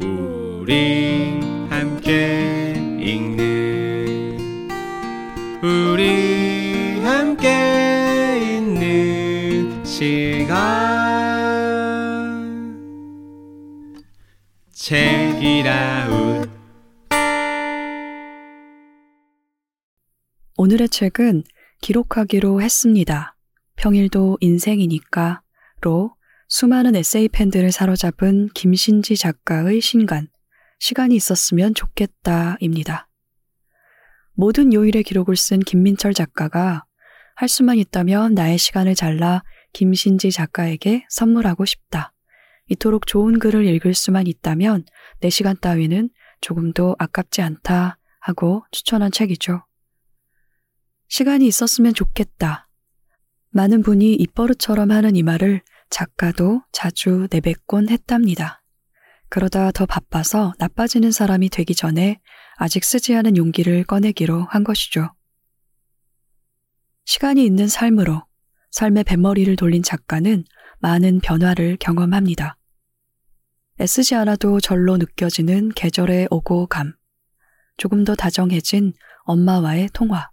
우리 함께 읽는 우리 함께 있는 시간 책이라웃 오늘의 책은 기록하기로 했습니다. 평일도 인생이니까로 수많은 에세이 팬들을 사로잡은 김신지 작가의 신간, 시간이 있었으면 좋겠다입니다. 모든 요일의 기록을 쓴 김민철 작가가 할 수만 있다면 나의 시간을 잘라 김신지 작가에게 선물하고 싶다. 이토록 좋은 글을 읽을 수만 있다면 내 시간 따위는 조금도 아깝지 않다 하고 추천한 책이죠. 시간이 있었으면 좋겠다. 많은 분이 입버릇처럼 하는 이 말을 작가도 자주 내뱉곤 했답니다. 그러다 더 바빠서 나빠지는 사람이 되기 전에 아직 쓰지 않은 용기를 꺼내기로 한 것이죠. 시간이 있는 삶으로 삶의 뱃머리를 돌린 작가는 많은 변화를 경험합니다. 애쓰지 않아도 절로 느껴지는 계절의 오고 감, 조금 더 다정해진 엄마와의 통화,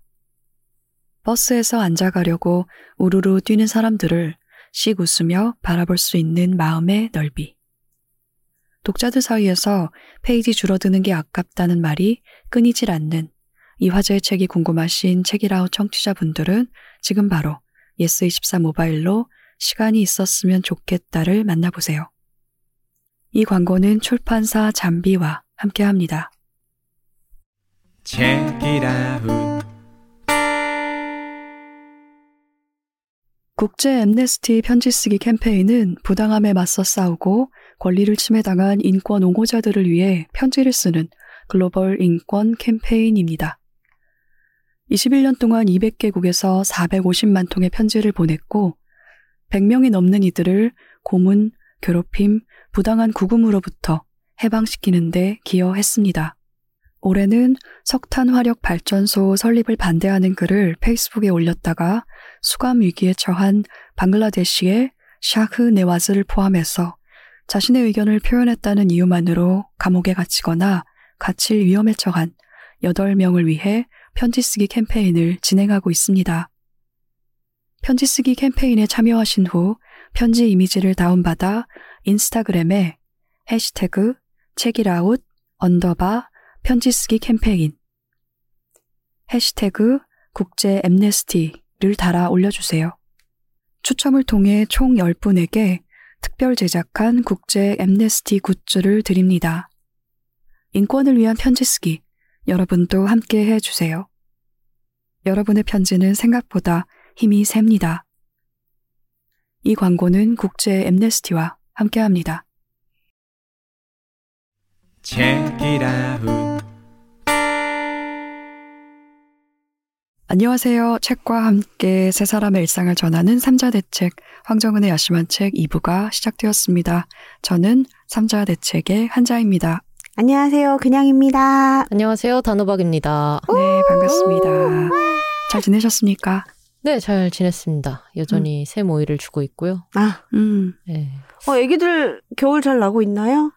버스에서 앉아가려고 우르르 뛰는 사람들을 씩 웃으며 바라볼 수 있는 마음의 넓이. 독자들 사이에서 페이지 줄어드는 게 아깝다는 말이 끊이질 않는 이 화제의 책이 궁금하신 책읽아웃 청취자분들은 지금 바로 예스24 모바일로 시간이 있었으면 좋겠다를 만나보세요. 이 광고는 출판사 잠비와 함께합니다. 책이라웃 국제 엠네스티 편지 쓰기 캠페인은 부당함에 맞서 싸우고 권리를 침해당한 인권 옹호자들을 위해 편지를 쓰는 글로벌 인권 캠페인입니다. 21년 동안 200개국에서 450만 통의 편지를 보냈고 100명이 넘는 이들을 고문, 괴롭힘, 부당한 구금으로부터 해방시키는 데 기여했습니다. 올해는 석탄 화력 발전소 설립을 반대하는 글을 페이스북에 올렸다가 수감 위기에 처한 방글라데시의 샤흐 네와즈를 포함해서 자신의 의견을 표현했다는 이유만으로 감옥에 갇히거나 갇힐 위험에 처한 8명을 위해 편지 쓰기 캠페인을 진행하고 있습니다. 편지 쓰기 캠페인에 참여하신 후 편지 이미지를 다운받아 인스타그램에 해시태그 책읽아웃 언더바 편지 쓰기 캠페인 해시태그 국제 앰네스티 를 달아 올려주세요. 추첨을 통해 총 10분에게 특별 제작한 국제 앰네스티 굿즈를 드립니다. 인권을 위한 편지 쓰기 여러분도 함께 해주세요. 여러분의 편지는 생각보다 힘이 셉니다. 이 광고는 국제 엠네스티와 함께합니다. 안녕하세요. 책과 함께 세 사람의 일상을 전하는 삼자대책 황정은의 야심한 책 2부가 시작되었습니다. 저는 삼자대책의 한자입니다. 안녕하세요. 그냥입니다. 안녕하세요. 단호박입니다. 네, 반갑습니다. 잘 지내셨습니까? 네, 잘 지냈습니다. 여전히 새 모이를 주고 있고요. 아, 음, 네. 어, 애기들 겨울 잘 나고 있나요?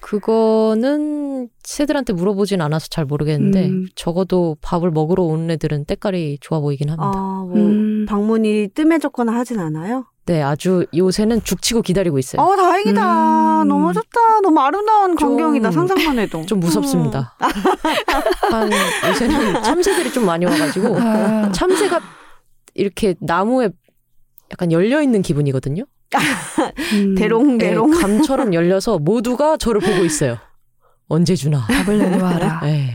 그거는 새들한테 물어보진 않아서 잘 모르겠는데 음. 적어도 밥을 먹으러 오는 애들은 때깔이 좋아 보이긴 합니다. 아, 뭐 음. 방문이 뜸해졌거나 하진 않아요? 네, 아주 요새는 죽치고 기다리고 있어요. 어, 다행이다. 음. 너무 좋다. 너무 아름다운 좀- 광경이다. 상상만 해도. 좀 무섭습니다. 한 요새는 참새들이 좀 많이 와가지고 아, 참새가 이렇게 나무에 약간 열려 있는 기분이거든요. 음, 대롱대롱. 네, 감처럼 열려서 모두가 저를 보고 있어요. 언제 주나. 답을 내놓아라. 네,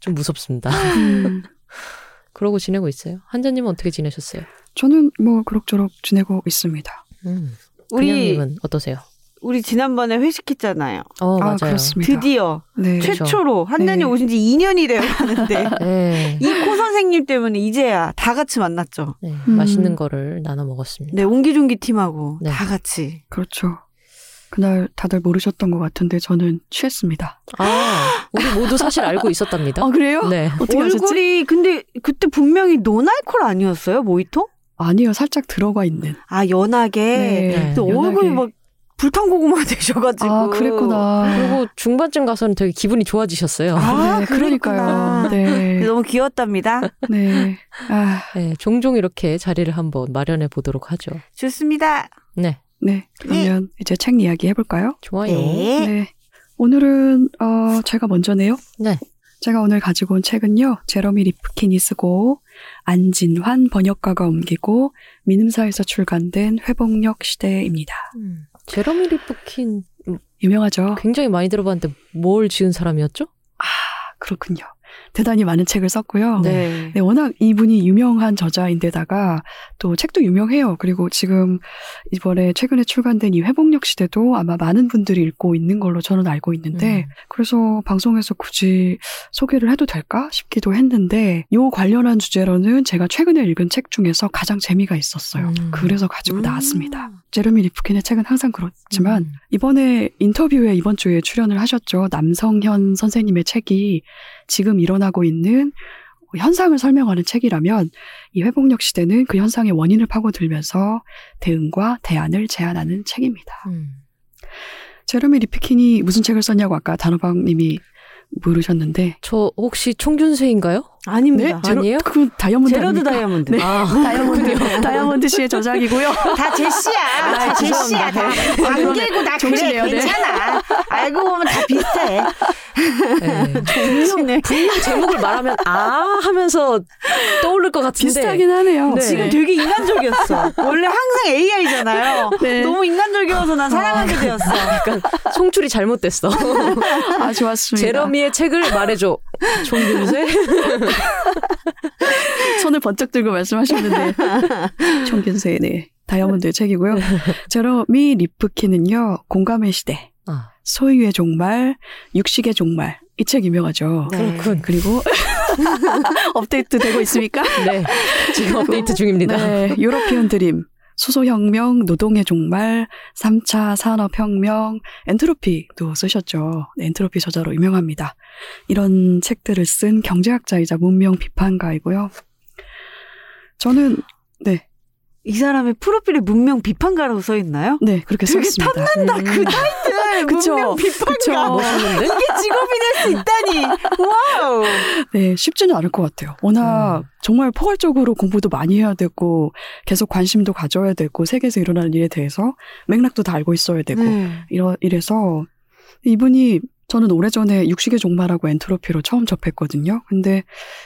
좀 무섭습니다. 음, 그러고 지내고 있어요. 한자님은 어떻게 지내셨어요? 저는 뭐 그럭저럭 지내고 있습니다. 음. 우리, 그냥님은 어떠세요? 우리 지난번에 회식했잖아요. 어 아, 맞아요. 그렇습니다. 드디어 네. 최초로 한단이 네. 오신 지 2년이 되어 가는데 네, 이코 선생님 때문에 이제야 다 같이 만났죠. 네, 음. 맛있는 거를 나눠 먹었습니다. 네, 옹기종기 팀하고 네. 다 같이. 그렇죠. 그날 다들 모르셨던 것 같은데 저는 취했습니다. 아, 우리 모두 사실 알고 있었답니다. 아 그래요? 네. 어떻게 하셨지? 얼굴이 근데 그때 분명히 노날콜 아니었어요? 모히토? 아니요, 살짝 들어가 있는. 아 연하게. 네, 또 얼굴이 연하게. 막 불탄고구마 되셔가지고. 아, 그랬구나. 그리고 중반쯤 가서는 되게 기분이 좋아지셨어요. 아, 네, 그러니까요. 네. 너무 귀여웠답니다. 네. 아, 네, 종종 이렇게 자리를 한번 마련해 보도록 하죠. 좋습니다. 네, 네. 그러면 이제 책 이야기 해볼까요? 좋아요. 네. 네. 오늘은, 어, 제가 먼저네요. 네. 제가 오늘 가지고 온 책은요, 제러미 리프킨이 쓰고, 안진환 번역가가 옮기고, 민음사에서 출간된 회복력 시대입니다. 음, 제러미 리프킨 유명하죠? 굉장히 많이 들어봤는데 뭘 지은 사람이었죠? 그렇군요. 대단히 많은 책을 썼고요. 네. 네, 워낙 이분이 유명한 저자인데다가 또 책도 유명해요. 그리고 지금 이번에 최근에 출간된 이 회복력 시대도 아마 많은 분들이 읽고 있는 걸로 저는 알고 있는데 음. 그래서 방송에서 굳이 소개를 해도 될까 싶기도 했는데 요 관련한 주제로는 제가 최근에 읽은 책 중에서 가장 재미가 있었어요. 음. 그래서 가지고 음. 나왔습니다. 제르미 리프킨의 책은 항상 그렇지만 음. 이번에 인터뷰에 이번 주에 출연을 하셨죠. 남성현 선생님의 책이 지금 일어나고 있는 현상을 설명하는 책이라면 이 회복력 시대는 그 현상의 원인을 파고들면서 대응과 대안을 제안하는 책입니다. 음. 제러미 리프킨이 무슨 책을 썼냐고 아까 단호박님이 물으셨는데 저 혹시 총균쇠인가요? 아닙니다. 제로- 아니에요? 그 다이아몬드 제러드? 다이아몬드. 네. 아, 다이아몬드 다이아몬드 씨의 저작이고요. 다 제씨야. 다 제씨야. 다 관계고 다 그래. 네. 괜찮아. 알고 보면 다 비슷해. 네. 분명 제목을 말하면 아 하면서 떠오를 것 같은데 비슷하긴 하네요. 네. 지금 되게 인간적이었어. 원래 항상 AI잖아요. 네. 너무 인간적이어서 난 사랑하게 되었어. 약간 송출이 잘못됐어. 아 좋았습니다. 제러미의 책을 말해줘. 총균세? 손을 번쩍 들고 말씀하셨는데 총균세 네 다이아몬드의 책이고요. 제러미 리프키는요 공감의 시대, 아, 소유의 종말, 육식의 종말 이 책 유명하죠. 네. 그렇군. 그리고 업데이트 되고 있습니까? 네. 지금 업데이트 중입니다. 네, European Dream, 수소혁명, 노동의 종말, 3차 산업혁명, 엔트로피도 쓰셨죠. 네, 엔트로피 저자로 유명합니다. 이런 책들을 쓴 경제학자이자 문명 비판가이고요. 저는, 네, 이 사람의 프로필에 문명 비판가라고 써 있나요? 네, 그렇게 되게 썼습니다. 탐난다. 음. 그 타이틀. 그쵸. 문명 비판가. 멋있는데? 이게 직업이 될 수 있다니. 와우. 네, 쉽지는 않을 것 같아요. 워낙 음. 정말 포괄적으로 공부도 많이 해야 되고, 계속 관심도 가져야 되고, 세계에서 일어나는 일에 대해서 맥락도 다 알고 있어야 되고, 네. 이러, 이래서 이분이 저는 오래전에 육식의 종말하고 엔트로피로 처음 접했거든요. 근데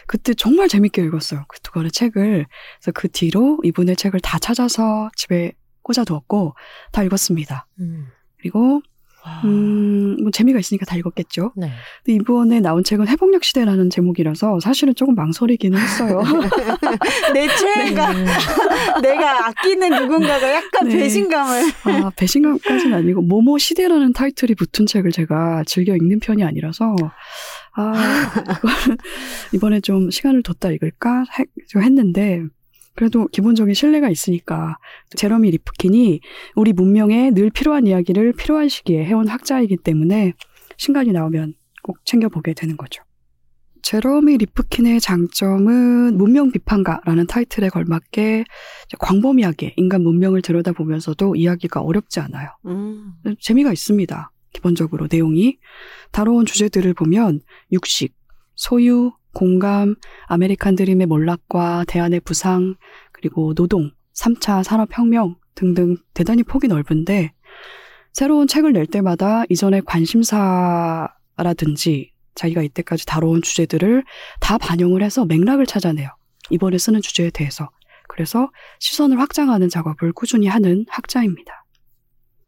그때 정말 재밌게 읽었어요. 그 두 권의 책을. 그래서 그 뒤로 이분의 책을 다 찾아서 집에 꽂아두었고 다 읽었습니다. 음. 그리고 와. 음, 뭐 재미가 있으니까 다 읽었겠죠. 네. 근데 이번에 나온 책은 회복력 시대라는 제목이라서 사실은 조금 망설이기는 했어요. 내 최애가 음. 내가 아끼는 누군가가 약간 네. 배신감을. 아, 배신감까지는 아니고 모모 시대라는 타이틀이 붙은 책을 제가 즐겨 읽는 편이 아니라서 아 이번에 좀 시간을 뒀다 읽을까 했는데 그래도 기본적인 신뢰가 있으니까 제러미 리프킨이 우리 문명에 늘 필요한 이야기를 필요한 시기에 해온 학자이기 때문에 신간이 나오면 꼭 챙겨보게 되는 거죠. 제러미 리프킨의 장점은 문명 비판가라는 타이틀에 걸맞게 광범위하게 인간 문명을 들여다보면서도 이야기가 어렵지 않아요. 음. 재미가 있습니다. 기본적으로 내용이 다뤄온 주제들을 보면 육식, 소유, 공감, 아메리칸 드림의 몰락과 대안의 부상, 그리고 노동, 3차 산업혁명 등등 대단히 폭이 넓은데 새로운 책을 낼 때마다 이전의 관심사라든지 자기가 이때까지 다뤄온 주제들을 다 반영을 해서 맥락을 찾아내요. 이번에 쓰는 주제에 대해서. 그래서 시선을 확장하는 작업을 꾸준히 하는 학자입니다.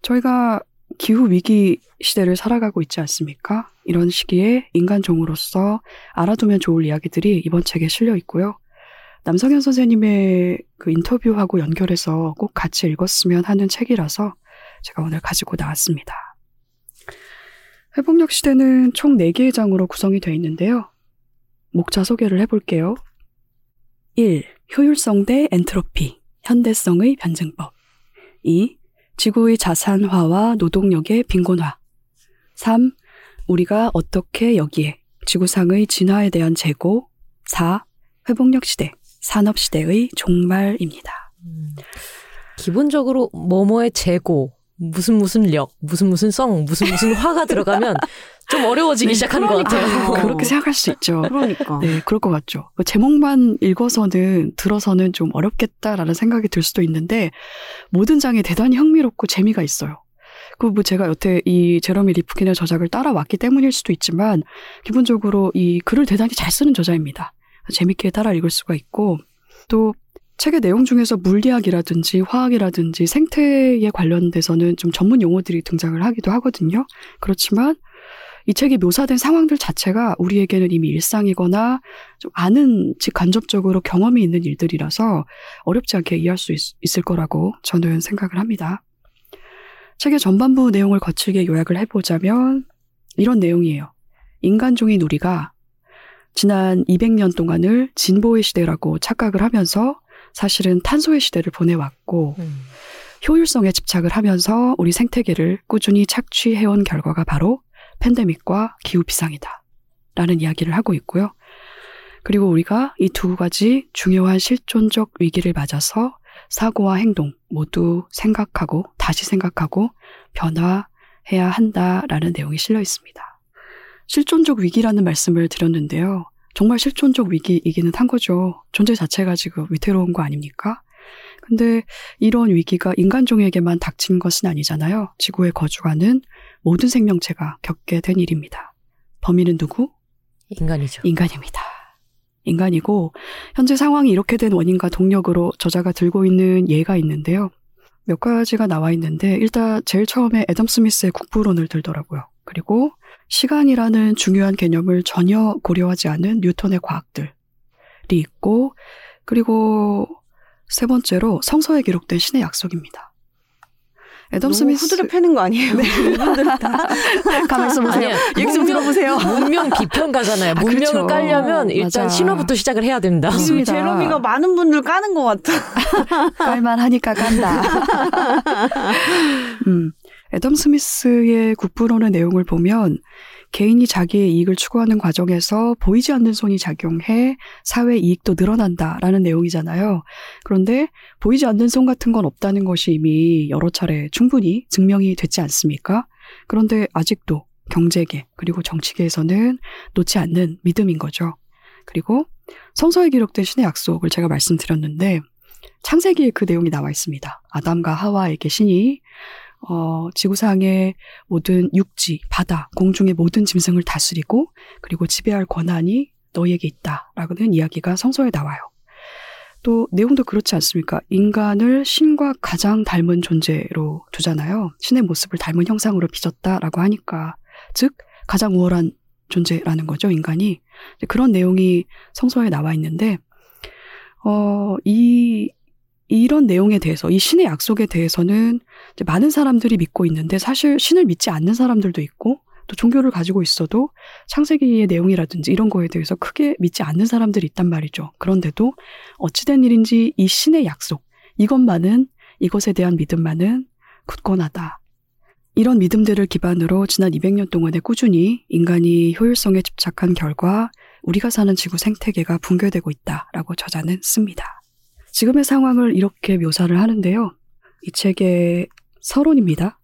저희가 기후 위기 시대를 살아가고 있지 않습니까? 이런 시기에 인간 종으로서 알아두면 좋을 이야기들이 이번 책에 실려 있고요. 남성현 선생님의 그 인터뷰하고 연결해서 꼭 같이 읽었으면 하는 책이라서 제가 오늘 가지고 나왔습니다. 회복력 시대는 총 4개의 장으로 구성이 되어 있는데요. 목차 소개를 해볼게요. 1. 효율성 대 엔트로피, 현대성의 변증법. 2. 지구의 자산화와 노동력의 빈곤화. 3. 우리가 어떻게 여기에 지구상의 진화에 대한 재고. 4. 회복력 시대, 산업 시대의 종말입니다. 음. 기본적으로 뭐뭐의 재고 무슨 무슨 력, 무슨 무슨 성, 무슨 무슨 화가 들어가면 좀 어려워지기 네, 시작하는 것 같아요. 그러니까요. 그렇게 생각할 수 있죠. 그러니까. 네, 그럴 것 같죠. 그 제목만 읽어서는 들어서는 좀 어렵겠다라는 생각이 들 수도 있는데 모든 장이 대단히 흥미롭고 재미가 있어요. 그뭐 제가 여태 이 제러미 리프킨의 저작을 따라왔기 때문일 수도 있지만 기본적으로 이 글을 대단히 잘 쓰는 저자입니다. 재밌게 따라 읽을 수가 있고 또 책의 내용 중에서 물리학이라든지 화학이라든지 생태에 관련돼서는 좀 전문 용어들이 등장을 하기도 하거든요. 그렇지만 이 책에 묘사된 상황들 자체가 우리에게는 이미 일상이거나 좀 아는 직간접적으로 경험이 있는 일들이라서 어렵지 않게 이해할 수 있, 있을 거라고 저는 생각을 합니다. 책의 전반부 내용을 거칠게 요약을 해보자면 이런 내용이에요. 인간종인 우리가 지난 200년 동안을 진보의 시대라고 착각을 하면서 사실은 탄소의 시대를 보내왔고 음. 효율성에 집착을 하면서 우리 생태계를 꾸준히 착취해온 결과가 바로 팬데믹과 기후 비상이다. 라는 이야기를 하고 있고요. 그리고 우리가 이 두 가지 중요한 실존적 위기를 맞아서 사고와 행동 모두 생각하고 다시 생각하고 변화해야 한다라는 내용이 실려 있습니다. 실존적 위기라는 말씀을 드렸는데요. 정말 실존적 위기이기는 한 거죠. 존재 자체가 지금 위태로운 거 아닙니까? 근데 이런 위기가 인간종에게만 닥친 것은 아니잖아요. 지구에 거주하는 모든 생명체가 겪게 된 일입니다. 범인은 누구? 인간이죠. 인간입니다. 인간이고 현재 상황이 이렇게 된 원인과 동력으로 저자가 들고 있는 예가 있는데요. 몇 가지가 나와 있는데 일단 제일 처음에 애덤 스미스의 국부론을 들더라고요. 그리고 시간이라는 중요한 개념을 전혀 고려하지 않은 뉴턴의 과학들이 있고 그리고 세 번째로 성서에 기록된 신의 약속입니다. 애덤 스미스 후드를 패는 거 아니에요? 이분들 다. 가만 있어 보세요. 얘기 좀 문명- 들어보세요. 문명 비평가잖아요. 아, 문명을 그렇죠. 깔려면 일단 맞아. 신화부터 시작을 해야 된다. 맞습니다. 지금 제로미가 많은 분들 까는 것 같아. 깔만 하니까 깐다. 음, 애덤 스미스의 국부론의 내용을 보면 개인이 자기의 이익을 추구하는 과정에서 보이지 않는 손이 작용해 사회 이익도 늘어난다라는 내용이잖아요. 그런데 보이지 않는 손 같은 건 없다는 것이 이미 여러 차례 충분히 증명이 됐지 않습니까? 그런데 아직도 경제계 그리고 정치계에서는 놓지 않는 믿음인 거죠. 그리고 성서에 기록된 신의 약속을 제가 말씀드렸는데 창세기에 그 내용이 나와 있습니다. 아담과 하와에게 신이 어, 지구상의 모든 육지, 바다, 공중의 모든 짐승을 다스리고 그리고 지배할 권한이 너희에게 있다라고는 이야기가 성서에 나와요. 또 내용도 그렇지 않습니까? 인간을 신과 가장 닮은 존재로 두잖아요. 신의 모습을 닮은 형상으로 빚었다라고 하니까 즉 가장 우월한 존재라는 거죠, 인간이. 그런 내용이 성서에 나와 있는데 어, 이 이런 내용에 대해서 이 신의 약속에 대해서는 많은 사람들이 믿고 있는데 사실 신을 믿지 않는 사람들도 있고 또 종교를 가지고 있어도 창세기의 내용이라든지 이런 거에 대해서 크게 믿지 않는 사람들이 있단 말이죠. 그런데도 어찌된 일인지 이 신의 약속 이것만은 이것에 대한 믿음만은 굳건하다. 이런 믿음들을 기반으로 지난 200년 동안에 꾸준히 인간이 효율성에 집착한 결과 우리가 사는 지구 생태계가 붕괴되고 있다라고 저자는 씁니다. 지금의 상황을 이렇게 묘사를 하는데요. 이 책의 서론입니다.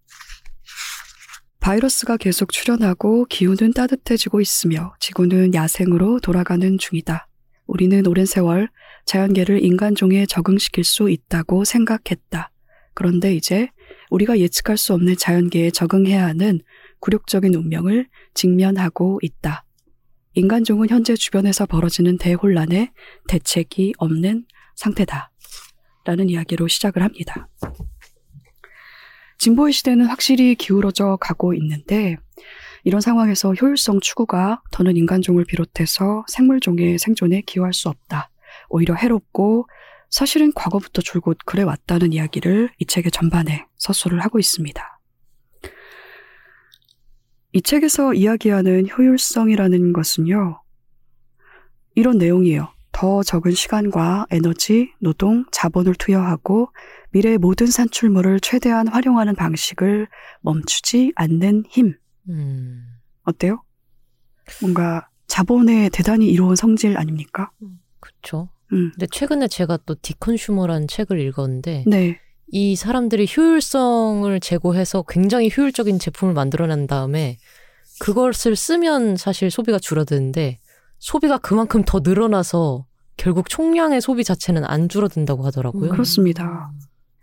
바이러스가 계속 출현하고 기후는 따뜻해지고 있으며 지구는 야생으로 돌아가는 중이다. 우리는 오랜 세월 자연계를 인간종에 적응시킬 수 있다고 생각했다. 그런데 이제 우리가 예측할 수 없는 자연계에 적응해야 하는 굴욕적인 운명을 직면하고 있다. 인간종은 현재 주변에서 벌어지는 대혼란에 대책이 없는 상태다. 라는 이야기로 시작을 합니다. 진보의 시대는 확실히 기울어져 가고 있는데 이런 상황에서 효율성 추구가 더는 인간종을 비롯해서 생물종의 생존에 기여할 수 없다. 오히려 해롭고 사실은 과거부터 줄곧 그래 왔다는 이야기를 이 책의 전반에 서술을 하고 있습니다. 이 책에서 이야기하는 효율성이라는 것은요, 이런 내용이에요. 더 적은 시간과 에너지, 노동, 자본을 투여하고 미래의 모든 산출물을 최대한 활용하는 방식을 멈추지 않는 힘. 음, 어때요? 뭔가 자본의 대단히 이로운 성질 아닙니까? 그쵸. 음. 근데 최근에 제가 또 디컨슈머라는 책을 읽었는데 네. 이 사람들이 효율성을 제고해서 굉장히 효율적인 제품을 만들어낸 다음에 그것을 쓰면 사실 소비가 줄어드는데 소비가 그만큼 더 늘어나서 결국 총량의 소비 자체는 안 줄어든다고 하더라고요. 음, 그렇습니다.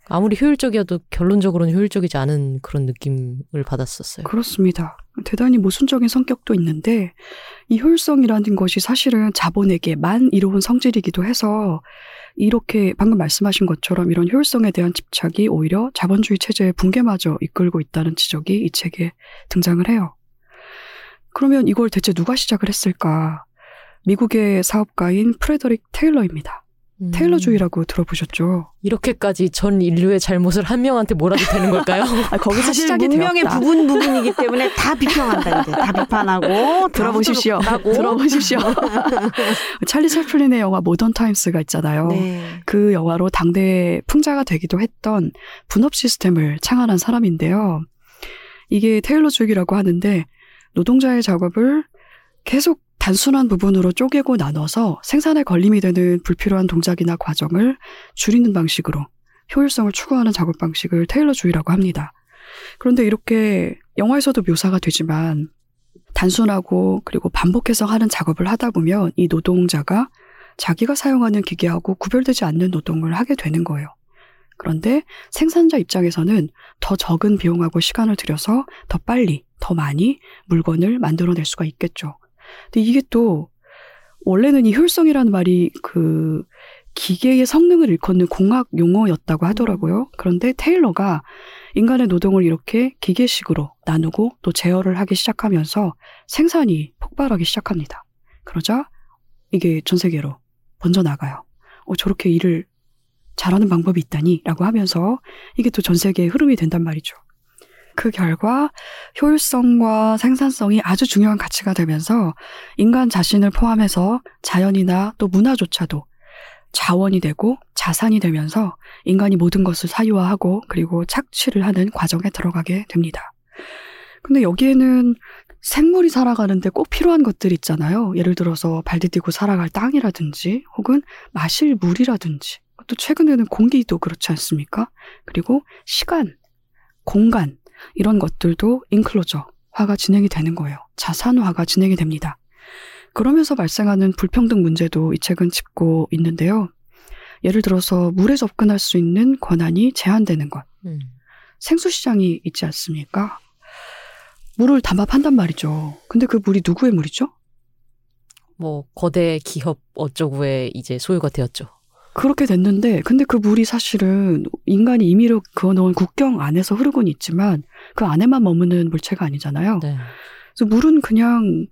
아무리 효율적이어도 결론적으로는 효율적이지 않은 그런 느낌을 받았었어요. 그렇습니다. 대단히 모순적인 성격도 있는데 이 효율성이라는 것이 사실은 자본에게만 이로운 성질이기도 해서 이렇게 방금 말씀하신 것처럼 이런 효율성에 대한 집착이 오히려 자본주의 체제의 붕괴마저 이끌고 있다는 지적이 이 책에 등장을 해요. 그러면 이걸 대체 누가 시작을 했을까? 미국의 사업가인 프레더릭 테일러입니다. 음. 테일러주의라고 들어보셨죠? 이렇게까지 전 인류의 잘못을 한 명한테 몰아도 되는 걸까요? 아, 거기서 시작이 문명의 되었다. 부분 부분이기 때문에 다 비평한다 이제 다 비판하고 다 들어보십시오. 들어보십시오. 찰리 채플린의 영화 모던 타임스가 있잖아요. 네. 그 영화로 당대 풍자가 되기도 했던 분업 시스템을 창안한 사람인데요. 이게 테일러주기라고 하는데 노동자의 작업을 계속 단순한 부분으로 쪼개고 나눠서 생산에 걸림이 되는 불필요한 동작이나 과정을 줄이는 방식으로 효율성을 추구하는 작업 방식을 테일러주의라고 합니다. 그런데 이렇게 영화에서도 묘사가 되지만 단순하고 그리고 반복해서 하는 작업을 하다 보면 이 노동자가 자기가 사용하는 기계하고 구별되지 않는 노동을 하게 되는 거예요. 그런데 생산자 입장에서는 더 적은 비용하고 시간을 들여서 더 빨리, 더 많이 물건을 만들어낼 수가 있겠죠. 근데 이게 또 원래는 이 효율성이라는 말이 그 기계의 성능을 일컫는 공학 용어였다고 하더라고요. 그런데 테일러가 인간의 노동을 이렇게 기계식으로 나누고 또 제어를 하기 시작하면서 생산이 폭발하기 시작합니다. 그러자 이게 전 세계로 번져나가요. 어, 저렇게 일을 잘하는 방법이 있다니 라고 하면서 이게 또 전 세계의 흐름이 된단 말이죠. 그 결과 효율성과 생산성이 아주 중요한 가치가 되면서 인간 자신을 포함해서 자연이나 또 문화조차도 자원이 되고 자산이 되면서 인간이 모든 것을 사유화하고 그리고 착취를 하는 과정에 들어가게 됩니다. 근데 여기에는 생물이 살아가는데 꼭 필요한 것들 있잖아요. 예를 들어서 발 디디고 살아갈 땅이라든지 혹은 마실 물이라든지 또 최근에는 공기도 그렇지 않습니까? 그리고 시간, 공간 이런 것들도 인클로저화가 진행이 되는 거예요. 자산화가 진행이 됩니다. 그러면서 발생하는 불평등 문제도 이 책은 짚고 있는데요. 예를 들어서 물에 접근할 수 있는 권한이 제한되는 것. 음. 생수 시장이 있지 않습니까? 물을 담아 판단 말이죠. 근데 그 물이 누구의 물이죠? 뭐 거대 기업 어쩌고에 이제 소유가 되었죠. 그렇게 됐는데, 근데 그 물이 사실은 인간이 임의로 그어놓은 국경 안에서 흐르곤 있지만 그 안에만 머무는 물체가 아니잖아요. 네. 그래서 물은 그냥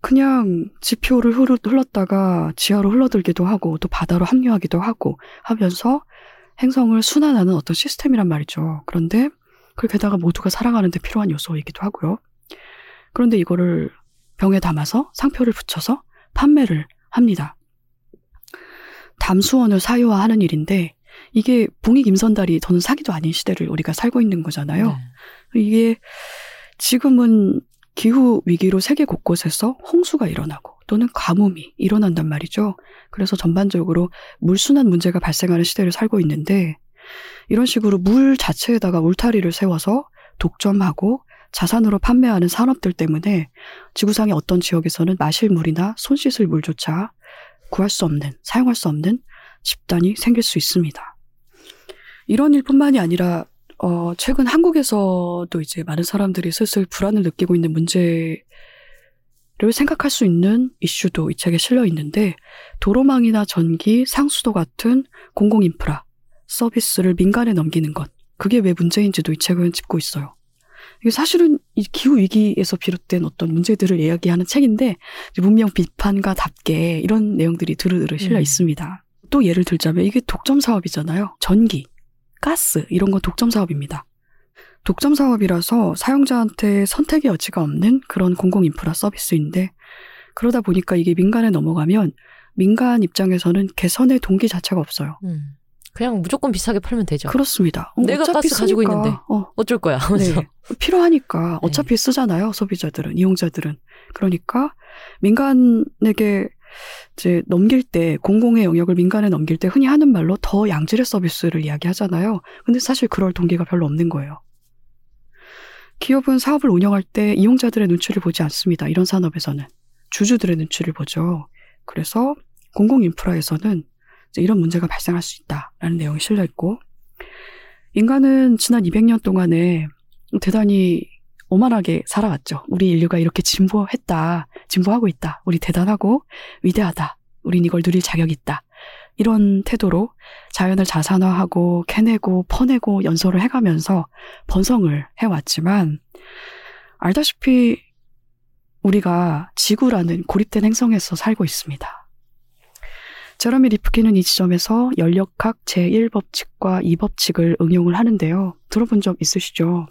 그냥 지표를 흐르- 흘렀다가 지하로 흘러들기도 하고 또 바다로 합류하기도 하고 하면서 행성을 순환하는 어떤 시스템이란 말이죠. 그런데 그 게다가 모두가 살아가는 데 필요한 요소이기도 하고요. 그런데 이거를 병에 담아서 상표를 붙여서 판매를 합니다. 담수원을 사유화하는 일인데 이게 봉익 임선달이 더는 사기도 아닌 시대를 우리가 살고 있는 거잖아요. 네. 이게 지금은 기후 위기로 세계 곳곳에서 홍수가 일어나고 또는 가뭄이 일어난단 말이죠. 그래서 전반적으로 물순환 문제가 발생하는 시대를 살고 있는데 이런 식으로 물 자체에다가 울타리를 세워서 독점하고 자산으로 판매하는 산업들 때문에 지구상의 어떤 지역에서는 마실 물이나 손 씻을 물조차 구할 수 없는, 사용할 수 없는 집단이 생길 수 있습니다. 이런 일뿐만이 아니라 어, 최근 한국에서도 이제 많은 사람들이 슬슬 불안을 느끼고 있는 문제를 생각할 수 있는 이슈도 이 책에 실려 있는데 도로망이나 전기, 상수도 같은 공공 인프라 서비스를 민간에 넘기는 것 그게 왜 문제인지도 이 책은 짚고 있어요. 이게 사실은 이 기후 위기에서 비롯된 어떤 문제들을 이야기하는 책인데 문명 비판과 답게 이런 내용들이 두루두루 실려 음. 있습니다. 또 예를 들자면 이게 독점 사업이잖아요. 전기, 가스 이런 건 독점 사업입니다. 독점 사업이라서 사용자한테 선택의 여지가 없는 그런 공공 인프라 서비스인데 그러다 보니까 이게 민간에 넘어가면 민간 입장에서는 개선의 동기 자체가 없어요. 음. 그냥 무조건 비싸게 팔면 되죠. 그렇습니다. 어, 내가 가스 가지고 쓰니까. 있는데. 어, 어쩔 거야. 네. 필요하니까 어차피 쓰잖아요. 소비자들은, 이용자들은. 그러니까 민간에게 이제 넘길 때 공공의 영역을 민간에 넘길 때 흔히 하는 말로 더 양질의 서비스를 이야기하잖아요. 근데 사실 그럴 동기가 별로 없는 거예요. 기업은 사업을 운영할 때 이용자들의 눈치를 보지 않습니다. 이런 산업에서는 주주들의 눈치를 보죠. 그래서 공공 인프라에서는 이런 문제가 발생할 수 있다라는 내용이 실려 있고 인간은 지난 200년 동안에 대단히 오만하게 살아왔죠. 우리 인류가 이렇게 진보했다. 진보하고 있다. 우리 대단하고 위대하다. 우린 이걸 누릴 자격 있다. 이런 태도로 자연을 자산화하고 캐내고 퍼내고 연소를 해가면서 번성을 해왔지만 알다시피 우리가 지구라는 고립된 행성에서 살고 있습니다. 제러미 리프킨은 이 지점에서 연력학 제1법칙과 2법칙을 응용을 하는데요. 들어본 적 있으시죠?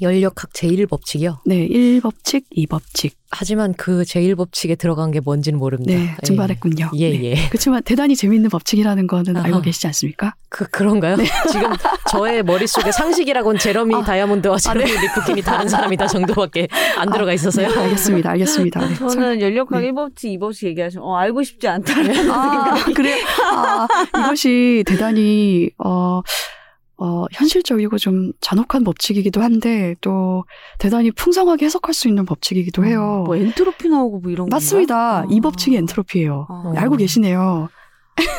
연력학 제1법칙이요? 네, 1법칙, 2법칙. 하지만 그 제1법칙에 들어간 게 뭔지는 모릅니다. 네, 증발했군요. 예, 네. 예. 그렇지만 대단히 재미있는 법칙이라는 거는 아하. 알고 계시지 않습니까? 그, 그런가요? 지금 저의 머릿속에 상식이라고는 제러미 아. 다이아몬드와 제러미 리프킨이 다른 사람이다 정도밖에 안 들어가 있어서요. 네, 알겠습니다. 알겠습니다. 네. 저는 연력학 네. 1법칙, 2법칙 얘기하시면 어, 알고 싶지 않다는 아, 그래요? 아, 이것이 대단히, 어, 어, 현실적이고 좀 잔혹한 법칙이기도 한데, 또 대단히 풍성하게 해석할 수 있는 법칙이기도 해요. 뭐 엔트로피 나오고 뭐 이런 거 맞습니다. 이 법칙이 엔트로피예요. 아. 알고 계시네요.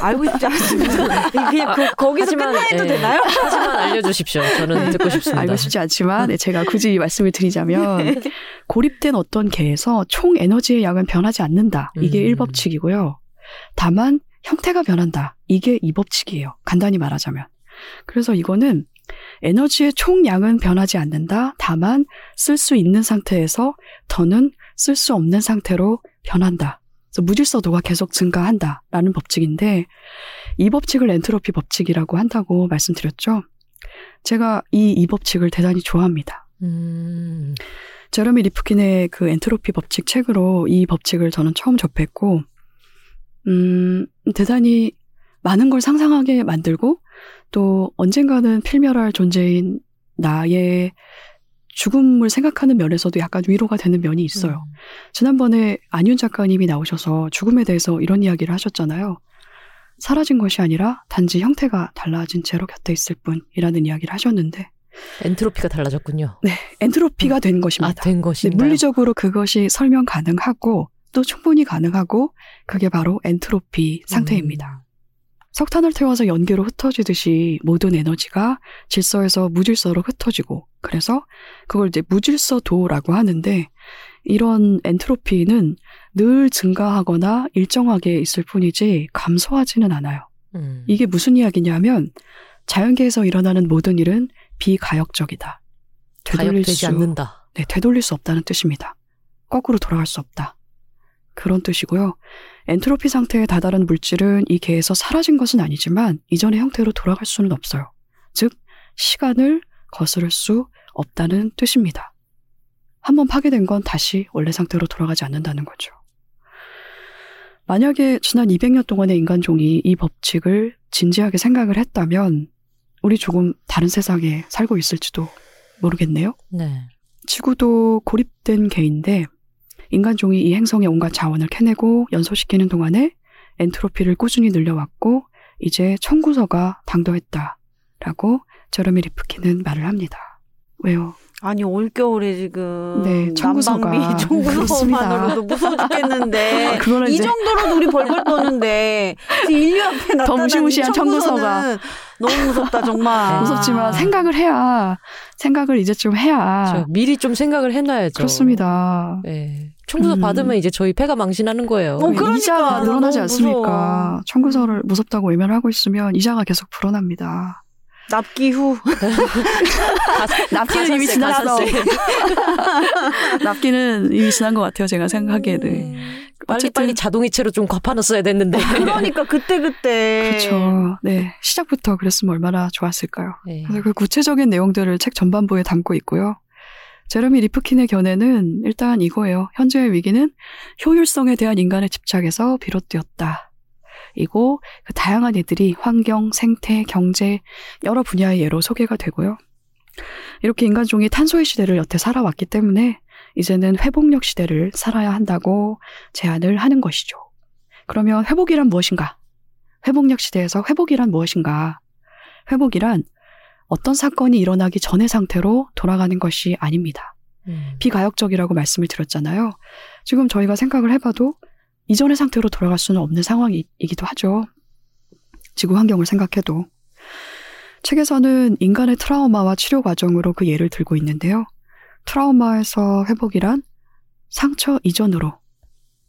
알고 싶지 않습니다. 그냥 그, 거기서 하지만, 끝나해도 예. 되나요? 하지만 알려주십시오. 저는 듣고 싶습니다. 알고 싶지 않지만 네, 제가 굳이 말씀을 드리자면 고립된 어떤 개에서 총 에너지의 양은 변하지 않는다. 이게 음. 1법칙이고요. 다만 형태가 변한다. 이게 2법칙이에요. 간단히 말하자면. 그래서 이거는 에너지의 총 양은 변하지 않는다. 다만 쓸 수 있는 상태에서 더는 쓸 수 없는 상태로 변한다. 그래서 무질서도가 계속 증가한다라는 법칙인데 이 법칙을 엔트로피 법칙이라고 한다고 말씀드렸죠. 제가 이 이 법칙을 대단히 좋아합니다. 음, 제러미 리프킨의 그 엔트로피 법칙 책으로 이 법칙을 저는 처음 접했고, 음, 대단히 많은 걸 상상하게 만들고, 또 언젠가는 필멸할 존재인 나의 죽음을 생각하는 면에서도 약간 위로가 되는 면이 있어요. 지난번에 안윤 작가님이 나오셔서 죽음에 대해서 이런 이야기를 하셨잖아요. 사라진 것이 아니라 단지 형태가 달라진 채로 곁에 있을 뿐이라는 이야기를 하셨는데, 엔트로피가 달라졌군요. 네, 엔트로피가 된 아, 것입니다. 된 네, 것인가요? 물리적으로 그것이 설명 가능하고 또 충분히 가능하고 그게 바로 엔트로피 상태입니다. 음. 석탄을 태워서 연기로 흩어지듯이 모든 에너지가 질서에서 무질서로 흩어지고 그래서 그걸 이제 무질서도라고 하는데 이런 엔트로피는 늘 증가하거나 일정하게 있을 뿐이지 감소하지는 않아요. 음. 이게 무슨 이야기냐면 자연계에서 일어나는 모든 일은 비가역적이다. 되돌릴 수 않는다. 네, 되돌릴 수 없다는 뜻입니다. 거꾸로 돌아갈 수 없다. 그런 뜻이고요. 엔트로피 상태에 다다른 물질은 이 개에서 사라진 것은 아니지만 이전의 형태로 돌아갈 수는 없어요. 즉, 시간을 거스를 수 없다는 뜻입니다. 한번 파괴된 건 다시 원래 상태로 돌아가지 않는다는 거죠. 만약에 지난 200년 동안의 인간종이 이 법칙을 진지하게 생각을 했다면 우리 조금 다른 세상에 살고 있을지도 모르겠네요. 네. 지구도 고립된 개인데 인간종이 이 행성의 온갖 자원을 캐내고 연소시키는 동안에 엔트로피를 꾸준히 늘려왔고 이제 청구서가 당도했다라고 제러미 리프킨은 말을 합니다. 왜요? 아니 올겨울에 지금 네, 청구서가. 난방비 청구서만으로도 무서워 죽겠는데 아, 그거는 이 정도로도 우리 벌벌 떠는데 지금 인류 앞에 나타난 무시무시한 청구서가. 너무 무섭다 정말. 아. 무섭지만 생각을 해야 생각을 이제 좀 해야 저 미리 좀 생각을 해놔야죠. 그렇습니다. 네. 청구서 음. 받으면 이제 저희 폐가 망신하는 거예요. 어, 그러니까. 이자가 늘어나지 너무 않습니까? 무서워. 청구서를 무섭다고 외면하고 있으면 이자가 계속 불어납니다. 납기 후 납기는 이미 지났어. 납기는 이미 지난 것 같아요. 제가 생각하기에는. 음. 빨리 어쨌든- 빨리 자동이체로 좀 갚아놨어야 됐는데. 그러니까 그때 그때 그렇죠. 네. 시작부터 그랬으면 얼마나 좋았을까요? 네. 그래서 그 구체적인 내용들을 책 전반부에 담고 있고요. 제러미 리프킨의 견해는 일단 이거예요. 현재의 위기는 효율성에 대한 인간의 집착에서 비롯되었다. 이고 그 다양한 예들이 환경, 생태, 경제 여러 분야의 예로 소개가 되고요. 이렇게 인간종이 탄소의 시대를 여태 살아왔기 때문에 이제는 회복력 시대를 살아야 한다고 제안을 하는 것이죠. 그러면 회복이란 무엇인가? 회복력 시대에서 회복이란 무엇인가? 회복이란 어떤 사건이 일어나기 전의 상태로 돌아가는 것이 아닙니다. 음. 비가역적이라고 말씀을 드렸잖아요. 지금 저희가 생각을 해봐도 이전의 상태로 돌아갈 수는 없는 상황이기도 하죠. 지구 환경을 생각해도. 책에서는 인간의 트라우마와 치료 과정으로 그 예를 들고 있는데요. 트라우마에서 회복이란 상처 이전으로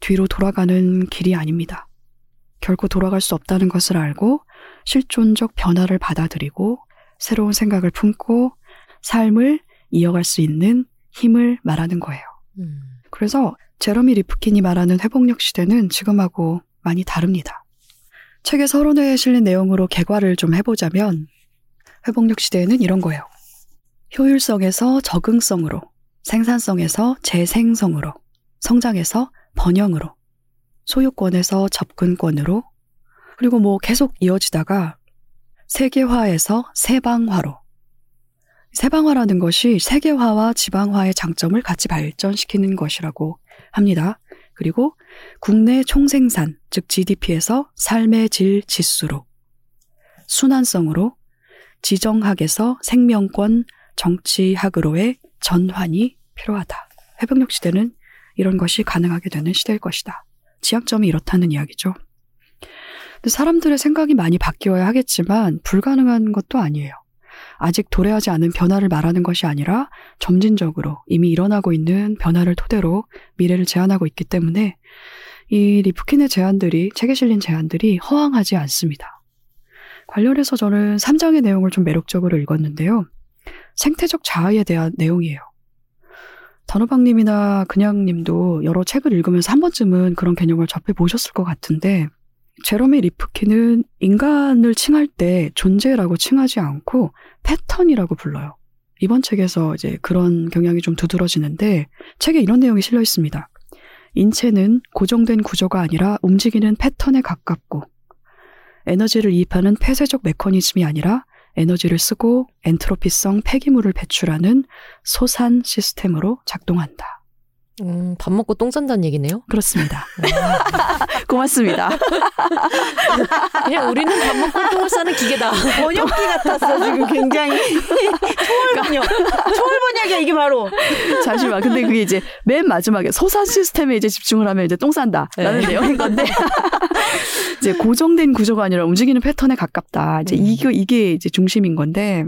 뒤로 돌아가는 길이 아닙니다. 결코 돌아갈 수 없다는 것을 알고 실존적 변화를 받아들이고 새로운 생각을 품고 삶을 이어갈 수 있는 힘을 말하는 거예요. 음. 그래서 제러미 리프킨이 말하는 회복력 시대는 지금하고 많이 다릅니다. 책의 서론에 실린 내용으로 개괄을 좀 해보자면 회복력 시대에는 이런 거예요. 효율성에서 적응성으로, 생산성에서 재생성으로, 성장에서 번영으로, 소유권에서 접근권으로, 그리고 뭐 계속 이어지다가 세계화에서 세방화로. 세방화라는 것이 세계화와 지방화의 장점을 같이 발전시키는 것이라고 합니다. 그리고 국내 총생산, 즉 GDP에서 삶의 질 지수로, 순환성으로, 지정학에서 생명권, 정치학으로의 전환이 필요하다. 회복력 시대는 이런 것이 가능하게 되는 시대일 것이다. 지향점이 이렇다는 이야기죠. 사람들의 생각이 많이 바뀌어야 하겠지만 불가능한 것도 아니에요. 아직 도래하지 않은 변화를 말하는 것이 아니라 점진적으로 이미 일어나고 있는 변화를 토대로 미래를 제안하고 있기 때문에 이 리프킨의 제안들이, 책에 실린 제안들이 허황하지 않습니다. 관련해서 저는 3장의 내용을 좀 매력적으로 읽었는데요. 생태적 자아에 대한 내용이에요. 단호박님이나 그냥님도 여러 책을 읽으면서 한 번쯤은 그런 개념을 접해 보셨을 것 같은데, 제러미 리프킨은 인간을 칭할 때 존재라고 칭하지 않고 패턴이라고 불러요. 이번 책에서 이제 그런 경향이 좀 두드러지는데 책에 이런 내용이 실려 있습니다. 인체는 고정된 구조가 아니라 움직이는 패턴에 가깝고 에너지를 이입하는 폐쇄적 메커니즘이 아니라 에너지를 쓰고 엔트로피성 폐기물을 배출하는 소산 시스템으로 작동한다. 음, 밥 먹고 똥 싼다는 얘기네요. 그렇습니다. 고맙습니다. 그냥 우리는 밥 먹고 똥을 싸는 기계다. 번역기 같았어 지금 굉장히 초월 번역 초월 번역이야 이게 바로 잠시만. 근데 그게 이제 맨 마지막에 소산 시스템에 이제 집중을 하면 이제 똥 싼다 라는 네. 내용인 건데 이제 고정된 구조가 아니라 움직이는 패턴에 가깝다. 이제 음. 이게 이게 이제 중심인 건데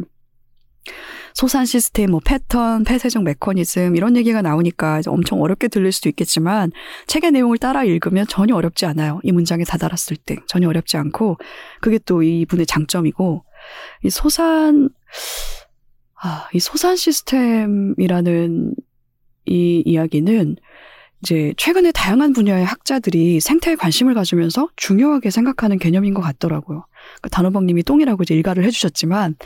소산 시스템, 뭐 패턴, 폐쇄적 메커니즘 이런 얘기가 나오니까 엄청 어렵게 들릴 수도 있겠지만 책의 내용을 따라 읽으면 전혀 어렵지 않아요. 이 문장에 다다랐을 때 전혀 어렵지 않고 그게 또 이분의 장점이고 이 소산 아, 이 소산 시스템이라는 이 이야기는 이제 최근에 다양한 분야의 학자들이 생태에 관심을 가지면서 중요하게 생각하는 개념인 것 같더라고요. 그러니까 단호박님이 똥이라고 이제 일가를 해주셨지만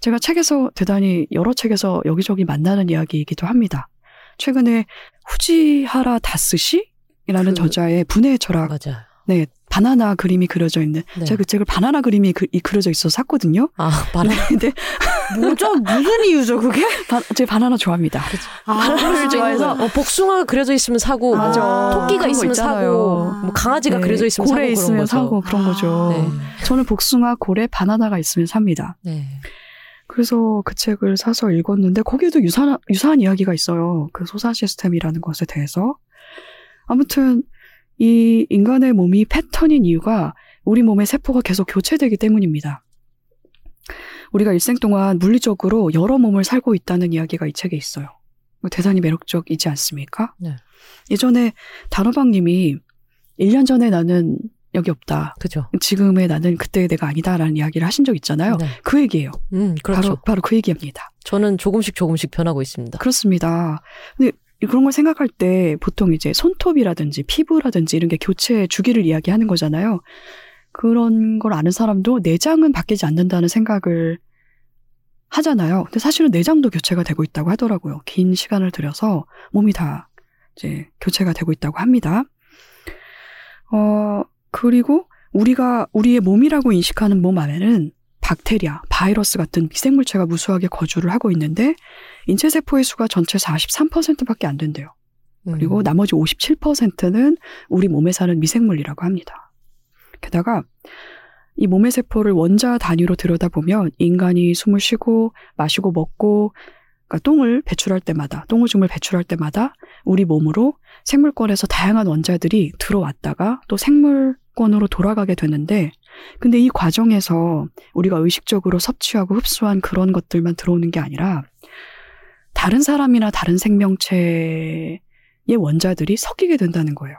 제가 책에서 대단히 여러 책에서 여기저기 만나는 이야기이기도 합니다. 최근에 후지하라 다스시라는 그- 저자의 분해의 철학, 맞아요. 네 바나나 그림이 그려져 있는 네. 제가 그 책을 바나나 그림이 그, 이 그려져 있어서 샀거든요. 아, 바나 근데 뭐죠 무슨 이유죠 그게 바, 제가 바나나 좋아합니다. 바나나를 좋아해서 어, 복숭아가 그려져 있으면 사고, 뭐 맞아. 토끼가 있으면. 사고, 뭐 강아지가 네, 그려져 있으면 고래 사고 있으면 그런 거죠. 사고 그런 거죠. 네. 저는 복숭아, 고래, 바나나가 있으면 삽니다. 네. 그래서 그 책을 사서 읽었는데 거기에도 유사한, 유사한 이야기가 있어요. 그 소산 시스템이라는 것에 대해서. 아무튼 이 인간의 몸이 패턴인 이유가 우리 몸의 세포가 계속 교체되기 때문입니다. 우리가 일생 동안 물리적으로 여러 몸을 살고 있다는 이야기가 이 책에 있어요. 뭐 대단히 매력적이지 않습니까? 네. 예전에 단호박님이 1년 전에 나는 여기 없다. 그죠. 지금의 나는 그때의 내가 아니다라는 이야기를 하신 적 있잖아요. 네. 그 얘기예요. 음, 그렇죠. 바로 바로 그 얘기입니다. 저는 조금씩 조금씩 변하고 있습니다. 그렇습니다. 근데 그런 걸 생각할 때 보통 이제 손톱이라든지 피부라든지 이런 게 교체 주기를 이야기하는 거잖아요. 그런 걸 아는 사람도 내장은 바뀌지 않는다는 생각을 하잖아요. 근데 사실은 내장도 교체가 되고 있다고 하더라고요. 긴 시간을 들여서 몸이 다 이제 교체가 되고 있다고 합니다. 어, 그리고 우리가 우리의 몸이라고 인식하는 몸 안에는 박테리아, 바이러스 같은 미생물체가 무수하게 거주를 하고 있는데 인체 세포의 수가 전체 43%밖에 안 된대요. 음. 그리고 나머지 57%는 우리 몸에 사는 미생물이라고 합니다. 게다가 이 몸의 세포를 원자 단위로 들여다보면 인간이 숨을 쉬고 마시고 먹고 그러니까 똥을 배출할 때마다 똥오줌을 배출할 때마다 우리 몸으로 생물권에서 다양한 원자들이 들어왔다가 또 생물권으로 돌아가게 되는데 근데 이 과정에서 우리가 의식적으로 섭취하고 흡수한 그런 것들만 들어오는 게 아니라 다른 사람이나 다른 생명체의 원자들이 섞이게 된다는 거예요.